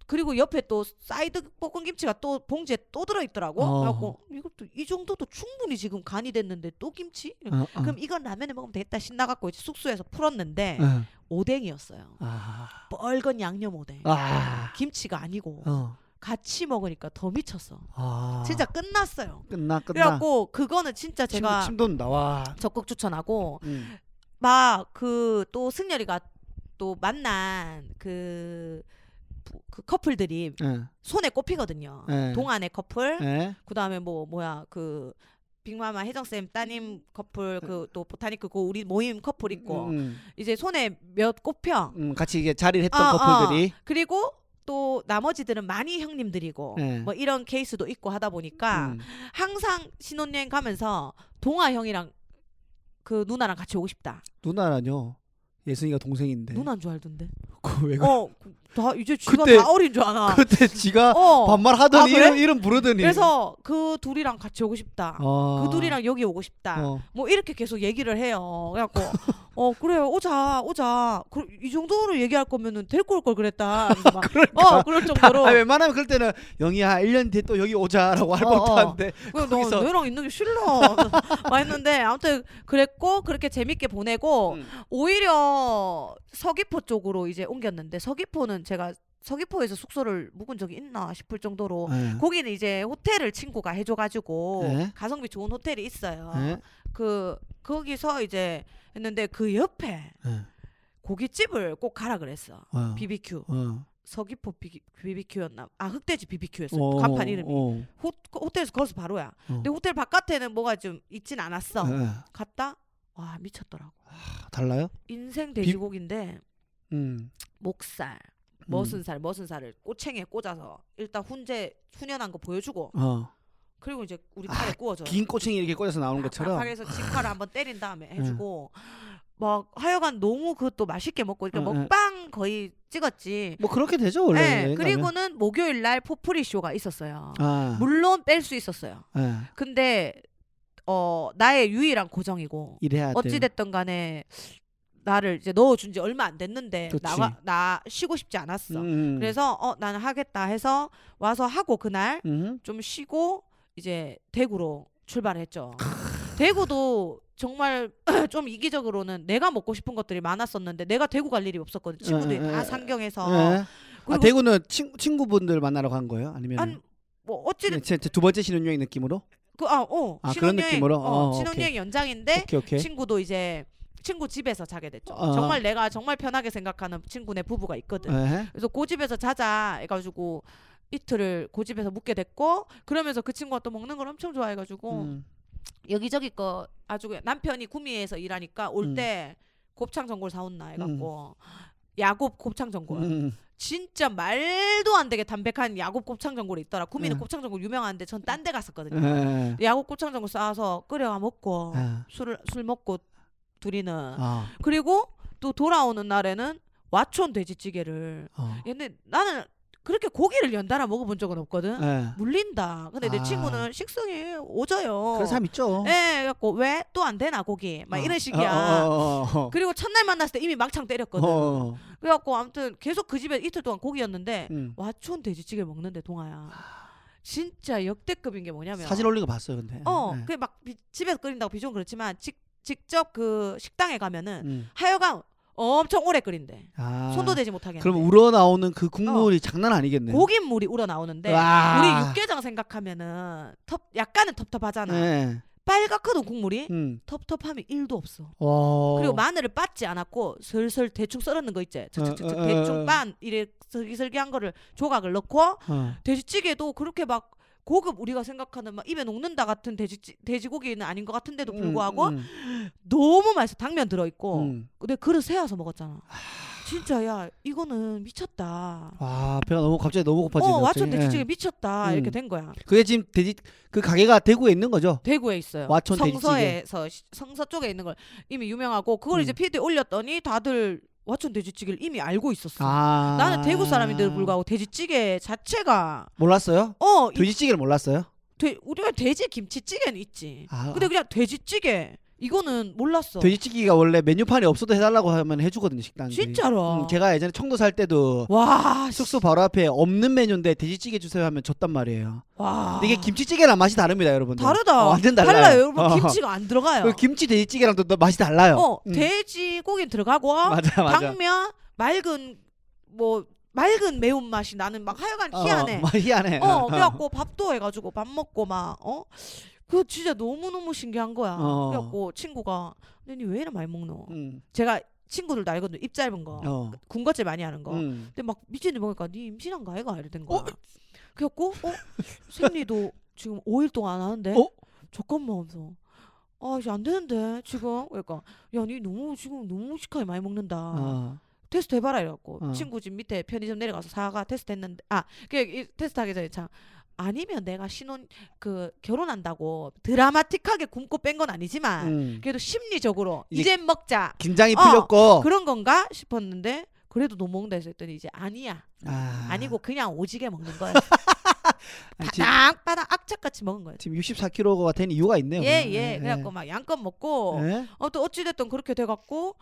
그리고 옆에 또 사이드 볶은 김치가 또 봉지에 또 들어 있더라고. 어. 그래갖고 이것도 이 정도도 충분히 지금 간이 됐는데 또 김치? 어, 어. 그럼 이건 라면에 먹으면 되겠다 신나갖고 이제 숙소에서 풀었는데 예. 오뎅이었어요. 아. 뻘건 양념 오뎅. 아. 김치가 아니고 어. 같이 먹으니까 더 미쳤어. 아. 진짜 끝났어요. 끝나 끝나. 그래갖고 그거는 진짜 침, 제가 침 돈다. 와. 적극 추천하고 음. 막그 또 승열이가 또 만난 그, 부- 그 커플들이 예. 손에 꼽히거든요. 예. 동안의 커플, 예. 그다음에 뭐 뭐야 그 빅마마 혜정 쌤 따님 커플 그 또 보타니크 그 우리 모임 커플 있고 음. 이제 손에 몇 꼽혀. 음, 같이 이게 자리를 했던 어, 어. 커플들이 그리고 또 나머지들은 많이 형님들이고 네. 뭐 이런 케이스도 있고 하다 보니까 음. 항상 신혼여행 가면서 동아 형이랑 그 누나랑 같이 오고 싶다. 누나라뇨. 예승이가 동생인데. 누나인 줄 알던데. 그왜 *laughs* 그 어, 그- 다 이제 쥐가 그때- 다 어린 줄 아나. 그때 지가 어. 반말하더니 아, 그래? 이름, 이름 부르더니. 그래서 그 둘이랑 같이 오고 싶다. 어. 그 둘이랑 여기 오고 싶다. 어. 뭐 이렇게 계속 얘기를 해요. 그래갖고 어 그래요 오자 오자. 그, 이 정도로 얘기할 거면은 데리고 올 걸 그랬다. 막, *laughs* 어 그럴 정도로. 아, 웬만하면 그럴 때는 영희야 1년 뒤에 또 여기 오자라고 할 어, 법도 어. 한데 그래, 너 거기서- 너랑 있는 게 싫어. 막 했는데 아무튼 그랬고 그렇게 재밌게 보내고 음. 오히려 서귀포 쪽으로 이제 옮겼는데 서귀포는 제가 서귀포에서 숙소를 묵은 적이 있나 싶을 정도로 네. 거기는 이제 호텔을 친구가 해줘가지고 네. 가성비 좋은 호텔이 있어요. 네. 그 거기서 이제 했는데 그 옆에 네. 고깃집을 꼭 가라 그랬어. 어. BBQ 어. 서귀포 비, BBQ였나? 아 흑돼지 BBQ였어. 어, 간판 이름이. 어. 호, 호텔에서 거기서 바로야. 어. 근데 호텔 바깥에는 뭐가 좀 있진 않았어. 네. 갔다 와 미쳤더라고. 달라요? 인생 돼지고기인데 음. 목살, 머슴 살, 머슴 살을 꼬챙이에 꽂아서 일단 훈제 훈연한 거 보여주고 어. 그리고 이제 우리 아, 칼에 구워줘. 긴 꼬챙이 이렇게 꽂아서 나오는 것처럼. 팍팍해서 직화를 한번 때린 다음에 해주고 막 하여간 너무 그것도 맛있게 먹고 그러니까 응, 응. 먹방 거의 찍었지. 뭐 그렇게 되죠 원래. 네. 그리고는 목요일 날 포프리 쇼가 있었어요. 아. 물론 뺄 수 있었어요. 네. 근데 어 나의 유일한 고정이고 이래야. 어찌 됐든 간에 나를 이제 넣어준 지 얼마 안 됐는데 그치. 나가 나 쉬고 싶지 않았어. 음. 그래서 어 나는 하겠다 해서 와서 하고 그날 음. 좀 쉬고 이제 대구로 출발했죠. 대구도 정말 *clears throat* 좀 이기적으로는 내가 먹고 싶은 것들이 많았었는데 내가 대구 갈 일이 없었거든. 친구들이 에, 에, 다 에, 상경해서. 네. 아 대구는 친, 친구분들 만나러 간 거예요? 아니면 한뭐 어찌 제, 제 두 번째 신혼여행 느낌으로? 그아 어 아, 그런 신혼여행 느낌으로? 어, 어, 신혼여행 연장인데 오케이 오케이. 친구도 이제 친구 집에서 자게 됐죠. 어. 정말 내가 정말 편하게 생각하는 친구네 부부가 있거든. 네. 그래서 그 집에서 자자 해가지고 이틀을 그 집에서 묵게 됐고 그러면서 그 친구가 또 먹는 걸 엄청 좋아해가지고 음. 여기저기 거 아주 그냥 남편이 구미에서 일하니까 올 음. 때 곱창 전골 사온나 해갖고 야곱 곱창 전골 음. 진짜 말도 안 되게 담백한 야곱 곱창 전골이 있더라 구미는 음. 곱창 전골 유명한데 전 딴 데 갔었거든요 네. 야곱 곱창 전골 싸서 끓여 먹고 아. 술을 술 먹고 둘이는 아. 그리고 또 돌아오는 날에는 와촌 돼지찌개를 어. 근데 나는 그렇게 고기를 연달아 먹어본 적은 없거든 네. 물린다 근데 내 아. 친구는 식성이 오져요 그런 사람 있죠. 예, 갖고 왜 또 안 되나 고기 막 어. 이런 식이야. 어, 어, 어, 어. 그리고 첫날 만났을 때 이미 막창 때렸거든. 어. 그래갖고 아무튼 계속 그 집에 이틀 동안 고기였는데 음. 와촌 돼지찌개 먹는데 동아야. 진짜 역대급인 게 뭐냐면 사진 올린 거 봤어요, 근데. 어, 네. 그막 집에서 끓인다고 비주는 그렇지만 직, 직접 그 식당에 가면은 음. 하여간 엄청 오래 끓인대. 아. 손도 대지 못하게. 그럼 한대. 우러 나오는 그 국물이 장난 아니겠네. 고깃물이 우러 나오는데 와. 우리 육개장 생각하면은 텁 약간은 텁텁하잖아. 네. 빨갛거든 국물이. 음. 텁텁함이 1도 없어. 와. 그리고 마늘을 빻지 않았고 슬슬 대충 썰었는 거 있지. 어, 어, 어, 어. 대충 빤 이래 슬기슬기한 거를 조각을 넣고 어. 돼지찌개도 그렇게 막 고급 우리가 생각하는 막 입에 녹는다 같은 돼지 돼지고기는 아닌 것 같은데도 불구하고 음, 너무 맛있어. 당면 들어 있고. 음. 근데 그릇 세워서 먹었잖아. 진짜 야 이거는 미쳤다. 와 배가 너무 갑자기 너무 고파지네. 어 와촌 갑자기. 돼지찌개 예. 미쳤다 음. 이렇게 된 거야. 그게 지금 돼지 그 가게가 대구에 있는 거죠? 대구에 있어요. 와촌 돼지찌개. 성서에서 시- 성서 쪽에 있는 걸 이미 유명하고 그걸 음. 이제 피드에 올렸더니 다들 와촌 돼지찌개를 이미 알고 있었어. 아. 나는 대구 사람인데도 불구하고 돼지찌개 자체가 몰랐어요? 어 이- 돼지찌개를 몰랐어요? 돼, 우리가 돼지 김치찌개는 있지. 아. 근데 그냥 돼지찌개 이거는 몰랐어. 돼지찌개가 원래 메뉴판에 없어도 해달라고 하면 해주거든요 식당이. 진짜로. 음, 제가 예전에 청도 살 때도 와 숙소 바로 앞에 없는 메뉴인데 돼지찌개 주세요 하면 줬단 말이에요. 와 근데 이게 김치찌개랑 맛이 다릅니다, 여러분들. 다르다. 어, 완전 달라요. 달라요. 여러분 어. 김치가 안 들어가요. 그 김치 돼지찌개랑도 또 맛이 달라요. 어 음. 돼지고기는 들어가고 맞아 맞아. 당면 맑은 뭐 맑은 매운 맛이 나는 막 하여간 희한해. 어, 희한해. 어, 그래갖고 밥도 해가지고 밥 먹고 막 어. 그 진짜 너무 너무 신기한 거야. 어. 그래갖고 친구가 근데 니왜 이래 많이 먹노? 음. 제가 친구들 도 알거든요. 입 짧은 거, 어. 군것질 많이 하는 거. 음. 근데 막 미친듯이 먹으니까 니 임신한가 애가 이래 된 거야. 어? 그래갖고 어 생리도 지금 5일 동안 안 하는데 어? 잠깐만 하면서 아 이제 안 되는데 지금 그러니까 야니 너무 지금 너무 식하게 많이 먹는다. 어. 테스트 해봐라 이래갖고 어. 친구 집 밑에 편의점 내려가서 사과 테스트 했는데 아 그 테스트 하기 전에 참 아니면 내가 신혼 그 결혼한다고 드라마틱하게 굶고 뺀 건 아니지만 음. 그래도 심리적으로 이제 이제 먹자 긴장이 어, 풀렸고 그런 건가 싶었는데 그래도 못 먹는다 했더니 이제 아니야 아, 아니고 그냥 오지게 먹는 거야 *laughs* 아니, 지금, 바닥바닥 악착같이 먹은 거야 지금 64kg가 된 이유가 있네요. 예예 그러면. 그래갖고 막 양껏 먹고 예? 어, 또 어찌됐든 그렇게 돼갖고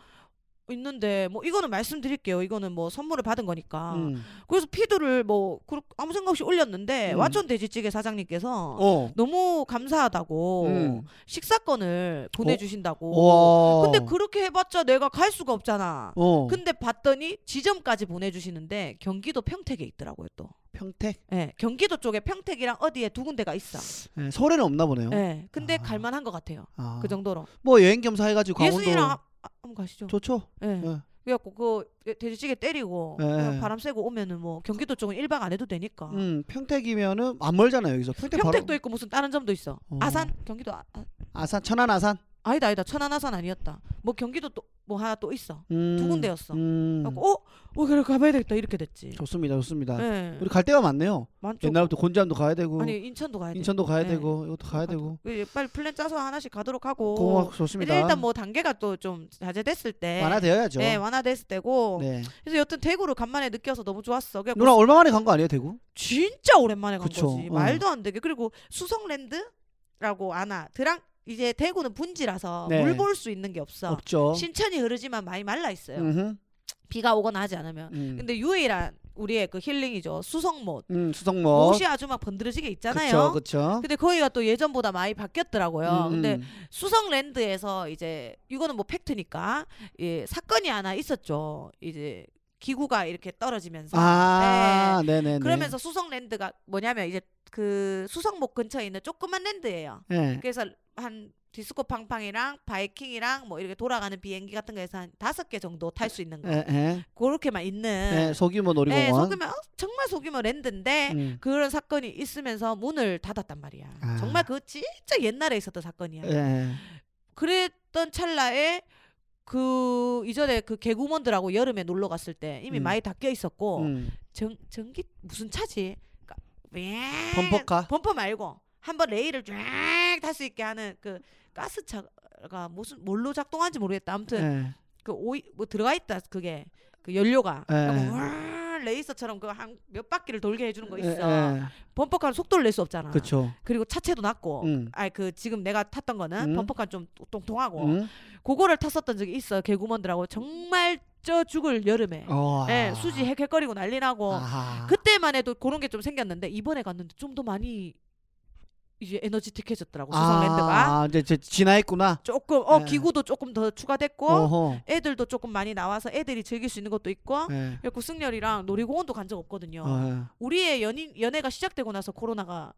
있는데 뭐 이거는 말씀드릴게요 이거는 뭐 선물을 받은 거니까 음. 그래서 피드를 뭐 그렇- 아무 생각 없이 올렸는데 음. 와촌 돼지찌개 사장님께서 어. 너무 감사하다고 음. 식사권을 보내주신다고 와. 근데 그렇게 해봤자 내가 갈 수가 없잖아 어. 근데 봤더니 지점까지 보내주시는데 경기도 평택에 있더라고요 또 평택. 예, 경기도 쪽에 평택이랑 어디에 두 군데가 있어 예, 서울에는 없나 보네요. 예, 근데 아. 갈만한 것 같아요 아. 그 정도로 뭐 여행 겸사 해가지고 강원도 예순이랑 한번 가시죠 좋죠. 예. 예. 그래갖고 그 돼지찌개 때리고 예. 그냥 바람 쐬고 오면은 뭐 경기도 쪽은 1박 안 해도 되니까 음, 평택이면은 안 멀잖아요 여기서. 평택 평택도 바로 있고 무슨 다른 점도 있어 어. 아산 경기도 아, 아, 아산 천안 아산. 아니다 아니다 천안 아산 아니었다 뭐 경기도 또 뭐 하나 또 있어 음, 두 군데였어 음, 그래갖고 어? 어 그래 가봐야 되겠다 이렇게 됐지 좋습니다, 좋습니다. 예 우리 갈 데가 많네요. 많죠 옛날부터 곤지암도 가야 되고, 아니 인천도 가야 돼 인천도 가야 네. 되고, 이것도 가야 되고. 그 빨리 플랜 짜서 하나씩 가도록 하고 고마 좋습니다. 일단 뭐 단계가 또 좀 자제됐을 때 완화되어야죠. 네, 완화됐을 때고 네. 그래서 여튼 대구를 간만에 느껴서 너무 좋았어 그래갖고 누나 얼마 만에 간 거 아니에요 대구? 진짜 오랜만에 간 그쵸, 거지 어. 말도 안 되게 그리고 수성랜드 라고 아나 드랑 이제 대구는 분지라서 네. 물 볼 수 있는 게 없어 없죠. 신천이 흐르지만 많이 말라 있어요 음흠. 비가 오거나 하지 않으면 음. 근데 유일한 우리의 그 힐링이죠 수성못 음, 수성모. 못이 아주 막 번드러지게 있잖아요 그쵸. 근데 거기가 또 예전보다 많이 바뀌었더라고요 음, 근데 음. 수성랜드에서 이제 이거는 뭐 팩트니까 예, 사건이 하나 있었죠 이제 기구가 이렇게 떨어지면서 아, 네. 네, 네, 네. 그러면서 수성랜드가 뭐냐면 이제 그 수성목 근처에 있는 조그만 랜드예요. 네. 그래서 한 디스코 팡팡이랑 바이킹이랑 뭐 이렇게 돌아가는 비행기 같은 거에서 한 다섯 개 정도 탈 수 있는 거. 예, 예. 그렇게만 있는. 네, 소규모 네, 놀이공원. 소규모 어, 정말 소규모 랜드인데 음. 그런 사건이 있으면서 문을 닫았단 말이야. 아. 정말 그거 진짜 옛날에 있었던 사건이야. 예. 그랬던 찰나에 그 이전에 그 개구먼들하고 여름에 놀러 갔을 때 이미 음. 많이 닦여 있었고 음. 전 전기 무슨 차지? 그러니까 왜 범퍼카. 범퍼 말고 한번 레일을 쫙 탈 수 있게 하는 그 가스차가 무슨 뭘로 작동하는지 모르겠다. 아무튼 예. 그 오이 뭐 들어가 있다 그게 그 연료가 예. 레이서처럼 그 한 몇 바퀴를 돌게 해주는 거 있어. 예, 예. 범퍼카는 속도를 낼 수 없잖아. 그쵸. 그리고 차체도 낮고. 음. 아니 그 지금 내가 탔던 거는 음. 범퍼카 좀 똥통하고 음. 그거를 탔었던 적이 있어 개구먼들하고 정말 쪄 죽을 여름에 어. 예, 수지 헥헥거리고 난리 나고 아하. 그때만 해도 그런 게 좀 생겼는데 이번에 갔는데 좀 더 많이 이제 에너지틱해졌더라고 수성랜드가 아, 이제 제 지나했구나. 조금 어 네. 기구도 조금 더 추가됐고 어허. 애들도 조금 많이 나와서 애들이 즐길 수 있는 것도 있고 예. 그리고 승열이랑 놀이공원도 간 적 없거든요. 어, 우리의 연인 연애가 시작되고 나서 코로나가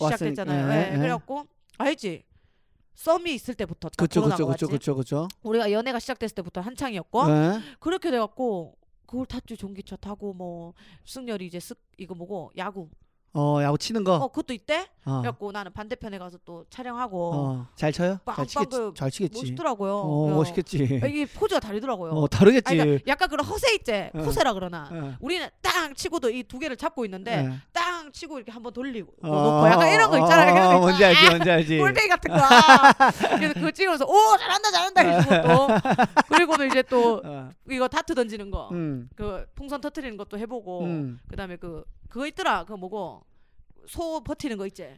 왔으니까, 시작됐잖아요. 예, 예, 예. 그래갖고 알지 썸이 있을 때부터 딱 그쵸, 그쵸, 그쵸. 그쵸, 그쵸. 우리가 연애가 시작됐을 때부터 한창이었고 예. 그렇게 돼갖고 그걸 탔지 전기차 타고 뭐 승열이 이제 쓱 이거 뭐고 야구 어, 야구 치는 거. 어 그것도 있대 어. 그래갖고 나는 반대편에 가서 또 촬영하고 어. 잘 쳐요? 잘 치겠지. 그 잘 치겠지. 멋있더라고요 어, 그래서 멋있겠지. 아, 이게 포즈가 다르더라고요 어, 다르겠지. 아니, 그러니까 약간 그런 허세 있지 어. 호세라 그러나 예. 우리는 땅 치고도 이 두 개를 잡고 있는데 예. 땅 치고 이렇게 한번 돌리고 어, 놓고 약간 이런 거 있잖아요 어, 어, 뭔지 알지. 뭔지 알지. 꼴뱅이 같은 거 그래서 그거 찍으면서 오 잘한다 잘한다 해주고 또 그리고는 이제 또 어. 이거 다트 던지는 거 음. 그 풍선 터트리는 것도 해보고 음. 그다음에 그 그거 있더라 그거 뭐고 소 버티는 거 있지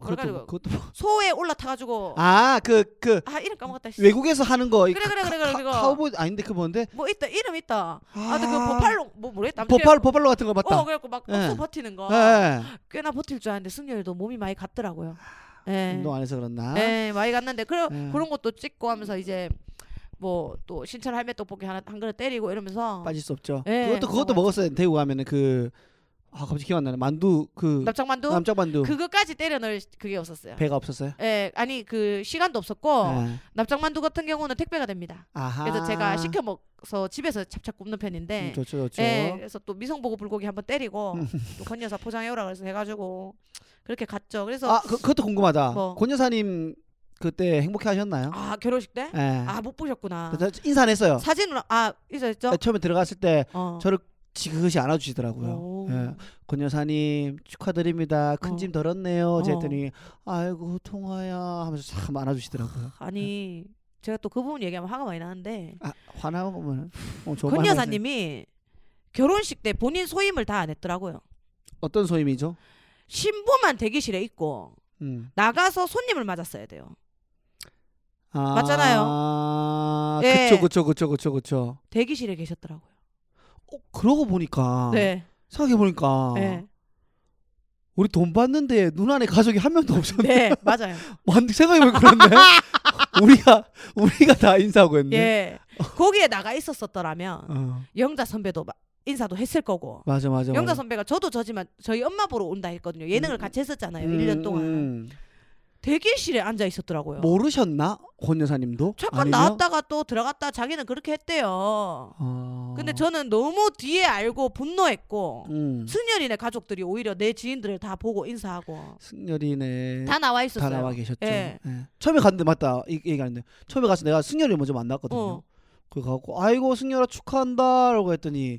그래가지고 그것도 뭐- 소에 올라타가지고 아, 그그아 이름 까먹었다 씨. 외국에서 하는 거. 이 그래, 그래, 카- 그래, 그래, 카- 그거. 카우보이 아닌데 그 뭔데? 뭐 있다 이름 있다 아, 아그 버팔로 뭐 모르겠다 아무튼 버팔 버팔로 같은 거 맞다. 어 그래갖고 막 예. 소 버티는 거 예. 꽤나 버틸 줄 알았는데 승열이도 몸이 많이 갔더라고요 예. 운동 안 해서 그렇나? 예, 많이 갔는데 그런 예. 그런 것도 찍고 하면서 이제 뭐 또 신천 할매 떡볶이 하나 한 그릇 때리고 이러면서 빠질 수 없죠. 예, 그것도 그것도 먹었어요. 대구 가면은 그 아, 갑자기 기억 안 나네. 만두 그 납작만두 남쪽 만두 그거까지 때려 넣을 그게 없었어요. 배가 없었어요. 예, 아니 그 시간도 없었고 예. 납작만두 같은 경우는 택배가 됩니다. 아하. 그래서 제가 시켜 먹어서 집에서 찹찹 굽는 편인데 음, 좋죠, 좋죠. 예, 그래서 또 미성보고 불고기 한번 때리고 음. 또 건여사 포장해 오라 그래서 해가지고 그렇게 갔죠. 그래서 아, 그, 그것도 궁금하다. 뭐. 권 여사님 그때 행복해 하셨나요? 아 결혼식 때? 예. 아못 보셨구나. 저 인사 안 했어요. 사진으로 아 있었죠? 처음에 들어갔을 때 어. 저를 지그시 안아주시더라고요. 오. 예. 권 여사님 축하드립니다. 큰 어. 짐 덜었네요. 어. 제했더니 아이고 통화야 하면서 참 안아주시더라고요. 아니 제가 또 그 부분 얘기하면 화가 많이 나는데 아, 화나면 어, 권말 여사님이 결혼식 때 본인 소임을 다 안 했더라고요. 어떤 소임이죠? 신부만 대기실에 있고 음. 나가서 손님을 맞았어야 돼요. 아, 맞잖아요. 예. 그쵸 그쵸 그쵸 그쵸 그쵸. 대기실에 계셨더라고요. 어, 그러고 보니까 네. 생각해 보니까 네. 우리 돈 받는데 눈 안에 가족이 한 명도 없었네. 네, 맞아요. *laughs* 완 생각해 보니 그런데 *laughs* 우리가 우리가 다 인사하고 했네. 예. 거기에 나가 있었었더라면 어, 영자 선배도 마- 인사도 했을 거고. 맞아 맞아. 영자 맞아. 선배가 저도 저지만 저희 엄마 보러 온다 했거든요. 예능을 음, 같이 했었잖아요. 음, 1년 동안. 음. 대기실에 앉아 있었더라고요. 모르셨나 권 여사님도? 잠깐 아니면? 나왔다가 또 들어갔다 자기는 그렇게 했대요. 어. 근데 저는 너무 뒤에 알고 분노했고 음. 승열이네 가족들이 오히려 내 지인들을 다 보고 인사하고 승열이네 다 나와 다 있었어요. 나와 계셨죠. 예. 예. 처음에 갔는데 맞다 이 얘기하는데 처음에 가서 내가 승열이 먼저 만났거든요. 어. 그래 갖고 아이고 승열아 축하한다라고 했더니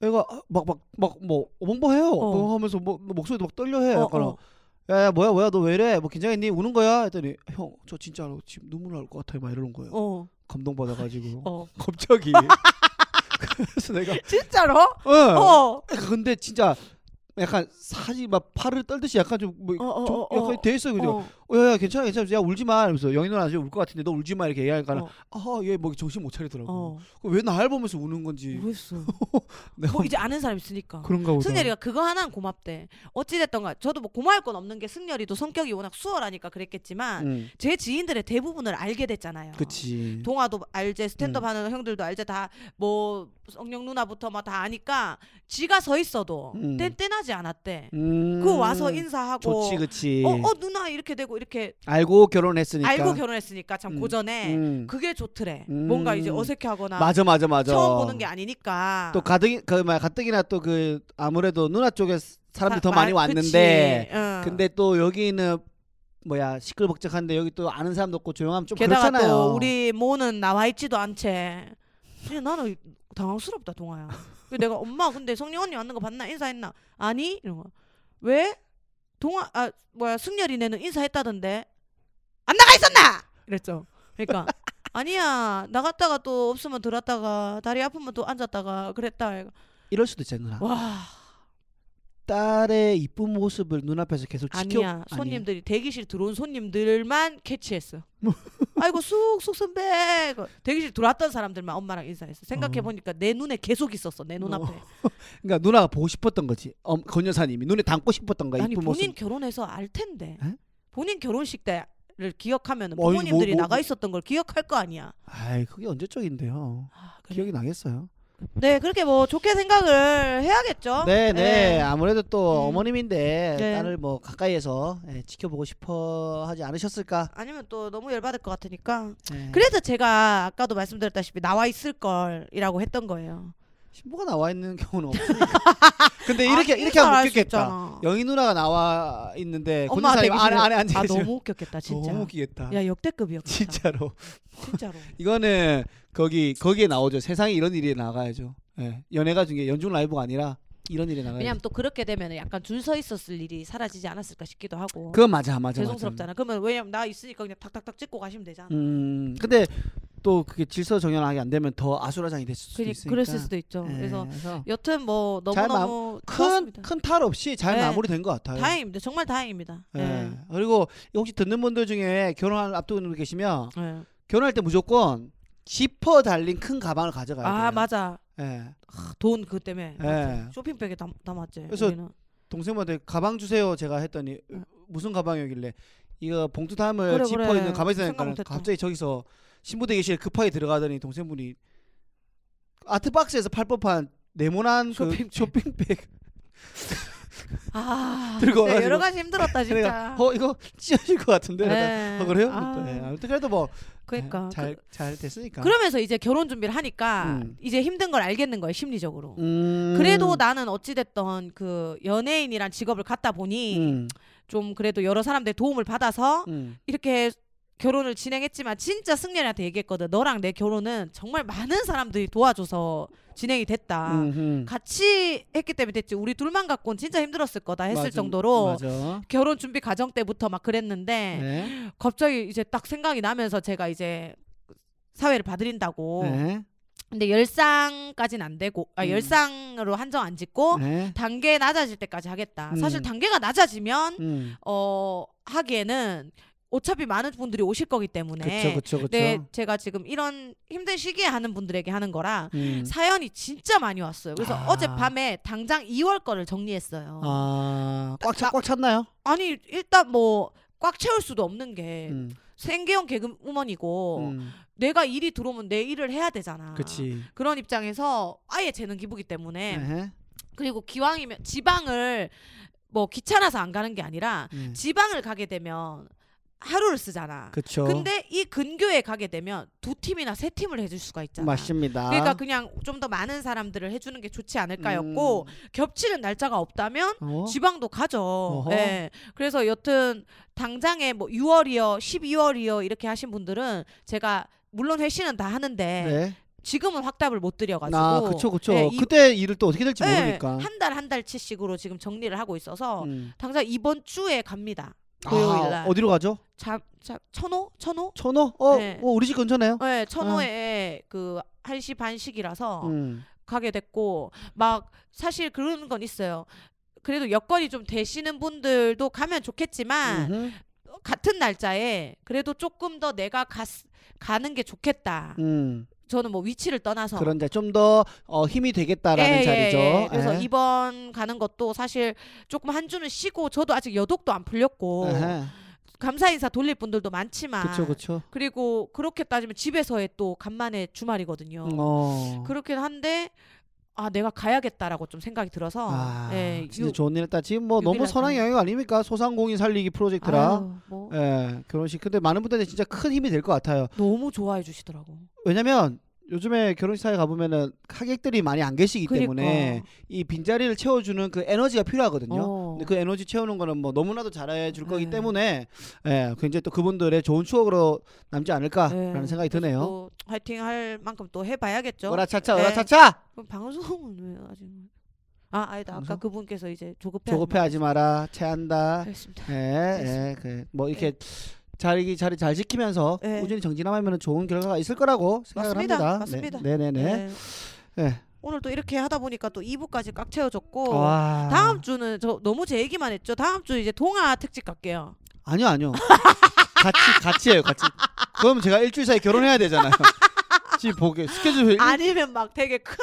애가 막 막 막뭐 멍멍해요. 어. 뭐 하면서 뭐 목소리도 막 떨려해. 어, 약간 어. 야야 뭐야 뭐야 너 왜 이래? 뭐 긴장했니? 우는 거야? 했더니 형 저 진짜로 지금 눈물 날것 같아요. 막 이러는 거예요. 어. 감동 받아가지고 어. *laughs* 갑자기 *laughs* 그래서 내가 진짜로? 어. 어. 근데 진짜 약간 사지 막 팔을 떨듯이 약간 좀뭐 어, 어, 좀 어, 약간 어. 돼 있어요. 그죠? 어. 야야 괜찮아 괜찮아 야 울지 마 이러면서 영희 누나 지금 울것 같은데 너 울지 마 이렇게 얘기하니까 어. 아얘뭐 정신 못 차리더라고 어. 왜날 보면서 우는 건지? 내가 뭐 *laughs* 이제 아는 사람 있으니까. 그런가 보다 승열이가 그거 하나는 고맙대. 어찌됐던가 저도 뭐 고마울 건 없는 게 승열이도 성격이 워낙 수월하니까 그랬겠지만 응제 지인들의 대부분을 알게 됐잖아요. 그치 동아도 알제 스탠드업 음. 하는 형들도 알제 다뭐 성령 누나부터 막 다 아니까 지가 서 있어도 음. 뗀뗀하지 않았대. 음그 와서 인사하고 좋지 그치 어, 어 누나 이렇게 되고 이렇게 알고 결혼했으니까 알고 결혼했으니까 참 음. 고전에 음. 그게 좋더래. 음. 뭔가 이제 어색해하거나 맞아 맞아 맞아 처음 보는 게 아니니까 또 가뜩이 그막 가뜩이나 또 그 아무래도 누나 쪽에 사람들이 더 사- 많이 말- 왔는데 그치. 응. 근데 또 여기는 뭐야 시끌벅적한데 여기 또 아는 사람도 없고 조용하면 좀 게다가 그렇잖아요. 또 우리 모는 나와 있지도 않채. 그냥 나는 당황스럽다 동아야. 그래서 *laughs* 내가 엄마 근데 성령 언니 왔는 거 봤나 인사했나? 아니 이런 거. 왜? 동아 아 뭐야 승열이네는 인사했다던데 안 나가 있었나? 이랬죠. 그러니까 *laughs* 아니야 나갔다가 또 없으면 들어왔다가 다리 아프면 또 앉았다가 그랬다. 이럴 수도 있잖아. 와 딸의 이쁜 모습을 눈앞에서 계속 지켜 아니야 손님들이 대기실 들어온 손님들만 캐치했어. 뭐. *laughs* 아이고 쑥쑥 선배 그 대기실 들어왔던 사람들만 엄마랑 인사했어. 생각해 보니까 내 눈에 계속 있었어 내 눈 앞에. *laughs* 그러니까 누나가 보고 싶었던 거지. 어, 권 여사님이 눈에 담고 싶었던 거야. 아니 이쁜 본인 모습. 결혼해서 알 텐데. 에? 본인 결혼식 때를 기억하면 뭐, 아니, 부모님들이 뭐, 뭐, 나가 뭐. 있었던 걸 기억할 거 아니야. 아이 그게 언제적인데요. 아, 그래. 기억이 나겠어요. 네 그렇게 뭐 좋게 생각을 해야겠죠. 네, 네. 예. 아무래도 또 음. 어머님인데 네. 딸을 뭐 가까이에서 예, 지켜보고 싶어 하지 않으셨을까? 아니면 또 너무 열받을 것 같으니까. 예. 그래서 제가 아까도 말씀드렸다시피 나와 있을 걸이라고 했던 거예요. 신부가 나와 있는 경우는 *laughs* 없으니까. 근데 이렇게 아니, 이렇게 하면 웃겼겠다. 영희 누나가 나와 있는데 권 엄마 대기실에- 안에 안에 앉아 아 너무 웃겼겠다 진짜. 너무 웃기겠다. 야 역대급이었겠다. 진짜로. 진짜로. *laughs* 이거는 거기 거기에 나오죠. 세상에 이런 일이 나가야죠. 예. 연예가 중에 연중 라이브가 아니라 이런 일이 나가야죠. 왜냐면 또 그렇게 되면 약간 줄 서 있었을 일이 사라지지 않았을까 싶기도 하고. 그건 맞아, 맞아, 죄송스럽잖아. 그러면 왜냐면 나 있으니까 그냥 탁탁탁 찍고 가시면 되잖아. 맞아. 음, 근데 또 그게 질서 정연하게 안 되면 더 아수라장이 됐을 수도 그니, 있으니까. 그랬을 수도 있죠. 예, 그래서 그래서 여튼 뭐 너무 잘 너무 큰큰 탈 없이 잘 네. 마무리된 것 같아요. 다행입니다. 정말 다행입니다. 예. 예. 그리고 혹시 듣는 분들 중에 결혼을 앞두고 있는 분 계시면 예. 결혼할 때 무조건 지퍼 달린 큰 가방을 가져가야 돼요. 아 맞아. 예. 아, 돈 그것 때문에 예. 쇼핑백에 담, 담았지. 그래서 우리는. 동생한테 가방 주세요 제가 했더니 응. 무슨 가방이길래 이거 봉투 담을 그래, 지퍼 그래. 있는 가방이 있으니까. 갑자기 저기서 신부 대기실에 급하게 들어가더니 동생분이 아트박스에서 팔 법한 네모난 그 쇼핑백. 쇼핑백 *laughs* 아 들고 진짜 여러. 가지 힘들었다 진짜. 내가 어 이거 찢어질 것 같은데 예. 어, 그래요? 아, 또, 예. 아무튼 그래도 뭐 그러니까 잘잘 됐으니까 그러면서 이제 결혼 준비를 하니까 음. 이제 힘든 걸 알겠는 거예요 심리적으로. 음. 그래도 나는 어찌 됐던 그 연예인이란 직업을 갖다 보니 음. 좀 그래도 여러 사람들의 도움을 받아서 음. 이렇게 결혼을 진행했지만 진짜 승렬이한테 얘기했거든. 너랑 내 결혼은 정말 많은 사람들이 도와줘서 진행이 됐다. 음흠. 같이 했기 때문에 됐지. 우리 둘만 갖고는 진짜 힘들었을 거다 했을 맞아, 정도로 맞아. 결혼 준비 과정 때부터 막 그랬는데 네. 갑자기 이제 딱 생각이 나면서 제가 이제 사회를 봐드린다고. 네. 근데 열상까지는 안 되고 아 음. 열상으로 한정 안 짓고 네. 단계 낮아질 때까지 하겠다. 사실 음. 단계가 낮아지면 음. 어 하기에는 어차피 많은 분들이 오실 거기 때문에 그쵸 그쵸 그쵸. 네, 제가 지금 이런 힘든 시기에 하는 분들에게 하는 거라 음. 사연이 진짜 많이 왔어요. 그래서 아. 어젯밤에 당장 2월 거를 정리했어요. 아, 꽉, 차, 나- 꽉 찼나요? 아니 일단 뭐 꽉 채울 수도 없는 게 음. 생계형 개그우먼이고 음. 내가 일이 들어오면 내 일을 해야 되잖아. 그치. 그런 입장에서 아예 재능 기부기 때문에 네. 그리고 기왕이면 지방을 뭐 귀찮아서 안 가는 게 아니라 네. 지방을 가게 되면 하루를 쓰잖아. 그쵸. 근데 이 근교에 가게 되면 두 팀이나 세 팀을 해줄 수가 있잖아. 맞습니다. 그러니까 그냥 좀 더 많은 사람들을 해주는 게 좋지 않을까였고 겹치는 날짜가 없다면 음. 어? 지방도 가죠. 예. 그래서 여튼 당장에 뭐 6월이요, 12월이요 이렇게 하신 분들은 제가 물론 회신은 다 하는데 네. 지금은 확답을 못 드려가지고 아, 그쵸 그쵸. 예, 이- 그때 일을 또 어떻게 될지 모르니까. 한 달 한 달치씩으로 지금 정리를 하고 있어서 음. 당장 이번 주에 갑니다. 토요일 날. 아, 어디로 가죠? 자, 자, 천호? 천호? 천호? 어, 네. 어 우리 집 근처네요. 네, 천호에 그 1시 반씩이라서 음. 가게 됐고 막 사실 그런 건 있어요. 그래도 여건이 좀 되시는 분들도 가면 좋겠지만 음흠. 같은 날짜에 그래도 조금 더 내가 가, 가는 게 좋겠다. 음. 저는 뭐 위치를 떠나서 그런 이제 좀더 어, 힘이 되겠다라는 예, 예, 자리죠. 예. 그래서 예. 이번 가는 것도 사실 조금 한 주는 쉬고 저도 아직 여독도 안 풀렸고 에헤. 감사 인사 돌릴 분들도 많지만 그쵸 그쵸. 그리고 그렇게 따지면 집에서의 또 간만에 주말이거든요. 어. 그렇긴 한데 아 내가 가야겠다라고 좀 생각이 들어서 아, 예, 진짜 유- 좋은 일 했다. 지금 뭐 너무 선한. 영역 아닙니까? 소상공인 살리기 프로젝트라. 아유, 뭐 예, 결혼식. 근데 많은 분들이 진짜 큰 힘이 될 것 같아요. 너무 좋아해 주시더라고. 왜냐면 요즘에 결혼식사에 가보면은 하객들이 많이 안 계시기 때문에 이 빈자리를 채워주는 그 에너지가 필요하거든요. 어. 근데 그 에너지 채우는 거는 뭐 너무나도 잘해 줄 거기 네. 때문에 예, 굉장히 또 그분들의 좋은 추억으로 남지 않을까라는 네. 생각이 드네요. 또 화이팅 할 만큼 또 해봐야겠죠. 오라차차 네. 오라차차 그럼 방송은 왜 아직 아 아니다 아까 방송? 그분께서 이제 조급해 조급해 하지 마라 체한다. 알겠습니다. 예, 예, 그, 뭐 이렇게 자리 자리 잘 지키면서 네. 꾸준히 정진하면 좋은 결과가 있을 거라고 생각을 맞습니다. 합니다. 맞습니다. 네, 네, 네. 네. 네. 오늘 또 이렇게 하다 보니까 또 2부까지 꽉 채워졌고 와. 다음 주는 저 너무 제 얘기만 했죠. 다음 주 이제 동화 특집 갈게요. 아니요, 아니요. 같이 같이 해요, 같이. 그럼 제가 일주일 사이 결혼해야 되잖아요. *laughs* 지금 보게 스케줄 아니면 막 되게 큰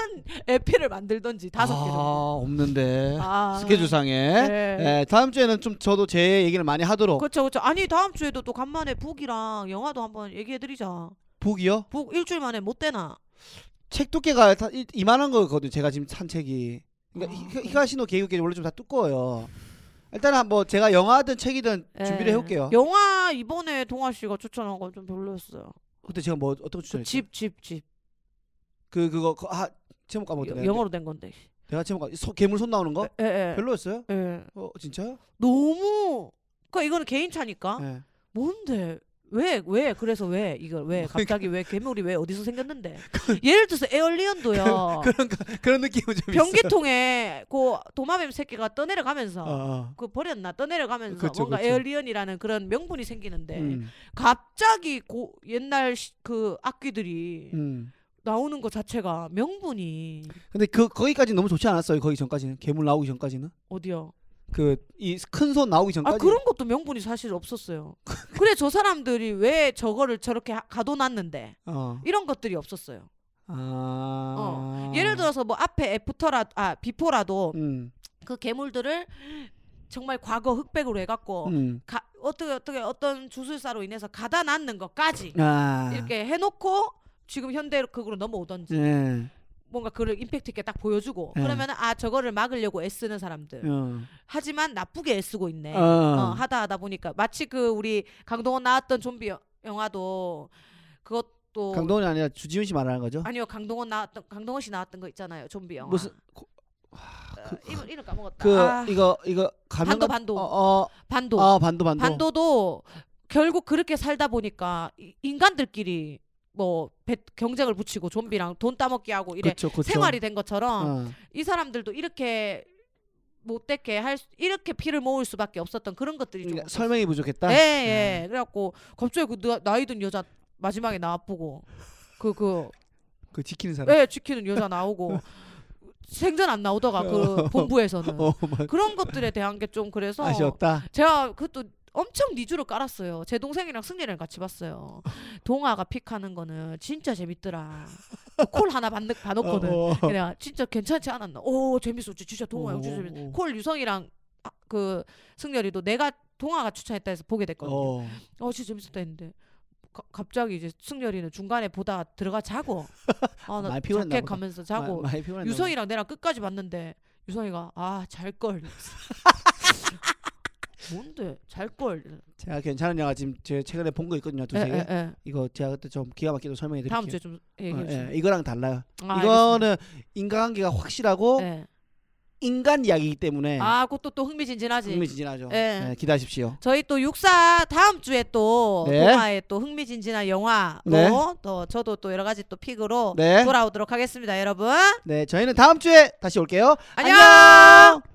에피를 만들던지 다섯 개 아, 정도. 없는데. 아, 스케줄상에. 네. 예, 다음 주에는 좀 저도 제 얘기를 많이 하도록. 그렇죠, 그렇죠. 아니 다음 주에도 또 간만에 북이랑 영화도 한번 얘기해드리자. 북이요? 북 일주일 만에 못 되나? 책 두께가 다 이- 이만한 거거든요. 제가 지금 산 책이. 그러니까 아. 히- 히가시노 개국이 원래 좀 다 두꺼워요. 일단은 뭐 제가 영화든 책이든 준비를 예. 해올게요. 영화 이번에 동아 씨가 추천한 건 좀 별로였어요. 그때 제가 뭐 어떤 거그 추천했죠? 집, 집, 집. 그 그거 그, 아 제목 까먹었네. 여- 영어로 된 건데. 내가 제목 까 소, 괴물 손 나오는 거? 예, 예. 별로였어요? 예. 어 진짜요? 너무. 그러니까 이거는 개인 차니까. 예. 뭔데? 왜, 왜, 그래서 왜, 이걸 왜, 갑자기 왜, 괴물이 왜, 어디서 생겼는데? *laughs* 예를 들어서 Alien도요. 그런 거- 그런 느낌은 좀. 변기통에 그 도마뱀 새끼가 떠내려가면서 어, 어. 그 버렸나 떠내려가면서 그쵸, 뭔가 그쵸. Alien이라는 그런 명분이 생기는데 음, 갑자기 고 옛날 시, 그 악귀들이 음. 나오는 것 자체가 명분이 근데 그 거기까지 너무 좋지 않았어요. 거기 전까지는 괴물 나오기 전까지는 어디요? 그 이 큰 손 나오기 전까지. 아 그런 것도 명분이 사실 없었어요. *laughs* 그래 저 사람들이 왜 저거를 저렇게 하- 가둬놨는데 어. 이런 것들이 없었어요. 아. 예를 들어서 뭐 앞에 애프터라 아 비포라도 음. 그 괴물들을 *gasps* 정말 과거 흑백으로 해갖고 음. 가, 어떻게 어떻게 어떤 주술사로 인해서 가다 놨는 것까지 아. 이렇게 해놓고 지금 현대극으로 넘어오던지 예. 뭔가 그를 임팩트 있게 딱 보여주고 예. 그러면 은 아 저거를 막으려고 애쓰는 사람들 어. 하지만 나쁘게 애쓰고 있네 어. 어, 하다 하다 보니까 마치 그 우리 강동원 나왔던 좀비 여- 영화도 그것도 강동원이 아니라 주지훈 씨 말하는 거죠? 아니요 강동원 나왔던 강동원 씨 나왔던 거 있잖아요 좀비 영화 무슨 어, 이름 이름 까먹었다 그 아, 이거 이거 가면 반도, 같- 반도. 어, 어, 반도 아 반도 반도. 반도도 결국 그렇게 살다 보니까 이- 인간들끼리 뭐 배- 경쟁을 붙이고 좀비랑 돈 따먹기 하고 이래 그쵸, 그쵸. 생활이 된 것처럼 어. 이 사람들도 이렇게 못되게 할 수- 이렇게 피를 모을 수밖에 없었던 그런 것들이 좀 그러니까. 설명이 부족했다. 예, 예. 그래갖고 갑자기 그 나- 나이 든 여자 마지막에 나와보고 그 그 그 지키는 사람. 애 지키는 여자 나오고 *laughs* 생전 안 나오다가 그 본부에서는 어, 뭐 그런 것들에 대한 게 좀 그래서 아쉬웠다. 제가 그것도 엄청 니주를 깔았어요. 제 동생이랑 승리랑 같이 봤어요. 동아가 픽하는 거는 진짜 재밌더라. 그콜 하나 받, 봐놓고는 어, 어. 그냥 진짜 괜찮지 않았나? 오 재밌었지. 진짜 동아 형 진짜 어, 재밌. 어. 콜 유성이랑 아, 그 승열이도 내가 동아가 추천했다 해서 보게 됐거든요. 어. 어 진짜 재밌었다 했는데 가, 갑자기 이제 승열이는 중간에 보다 들어가 자고 아나 자켓. 가면서 자고 마- 유성이랑 내랑 끝까지 봤는데 유성이가 아 잘걸 *laughs* 뭔데 잘걸. 제가 괜찮은 영화 지금 제 최근에 본 거 있거든요. 예, 두세 개. 예, 예. 이거 제가 그때 좀 기가 막히게 설명해 드릴게요. 다음 주에 좀 얘기해 어, 주세요 예, 이거랑 달라요. 아, 이거는 인간관계가 확실하고 알겠습니다. 예. 인간 이야기이기 때문에 아 그것도 또 흥미진진하지 흥미진진하죠. 예. 네, 기대하십시오. 저희 또 육사 다음 주에 또 네. 동화의 또 흥미진진한 영화로 네. 또 저도 또 여러 가지 또 픽으로 네. 돌아오도록 하겠습니다 여러분 네, 저희는 다음 주에 다시 올게요. 안녕! 안녕!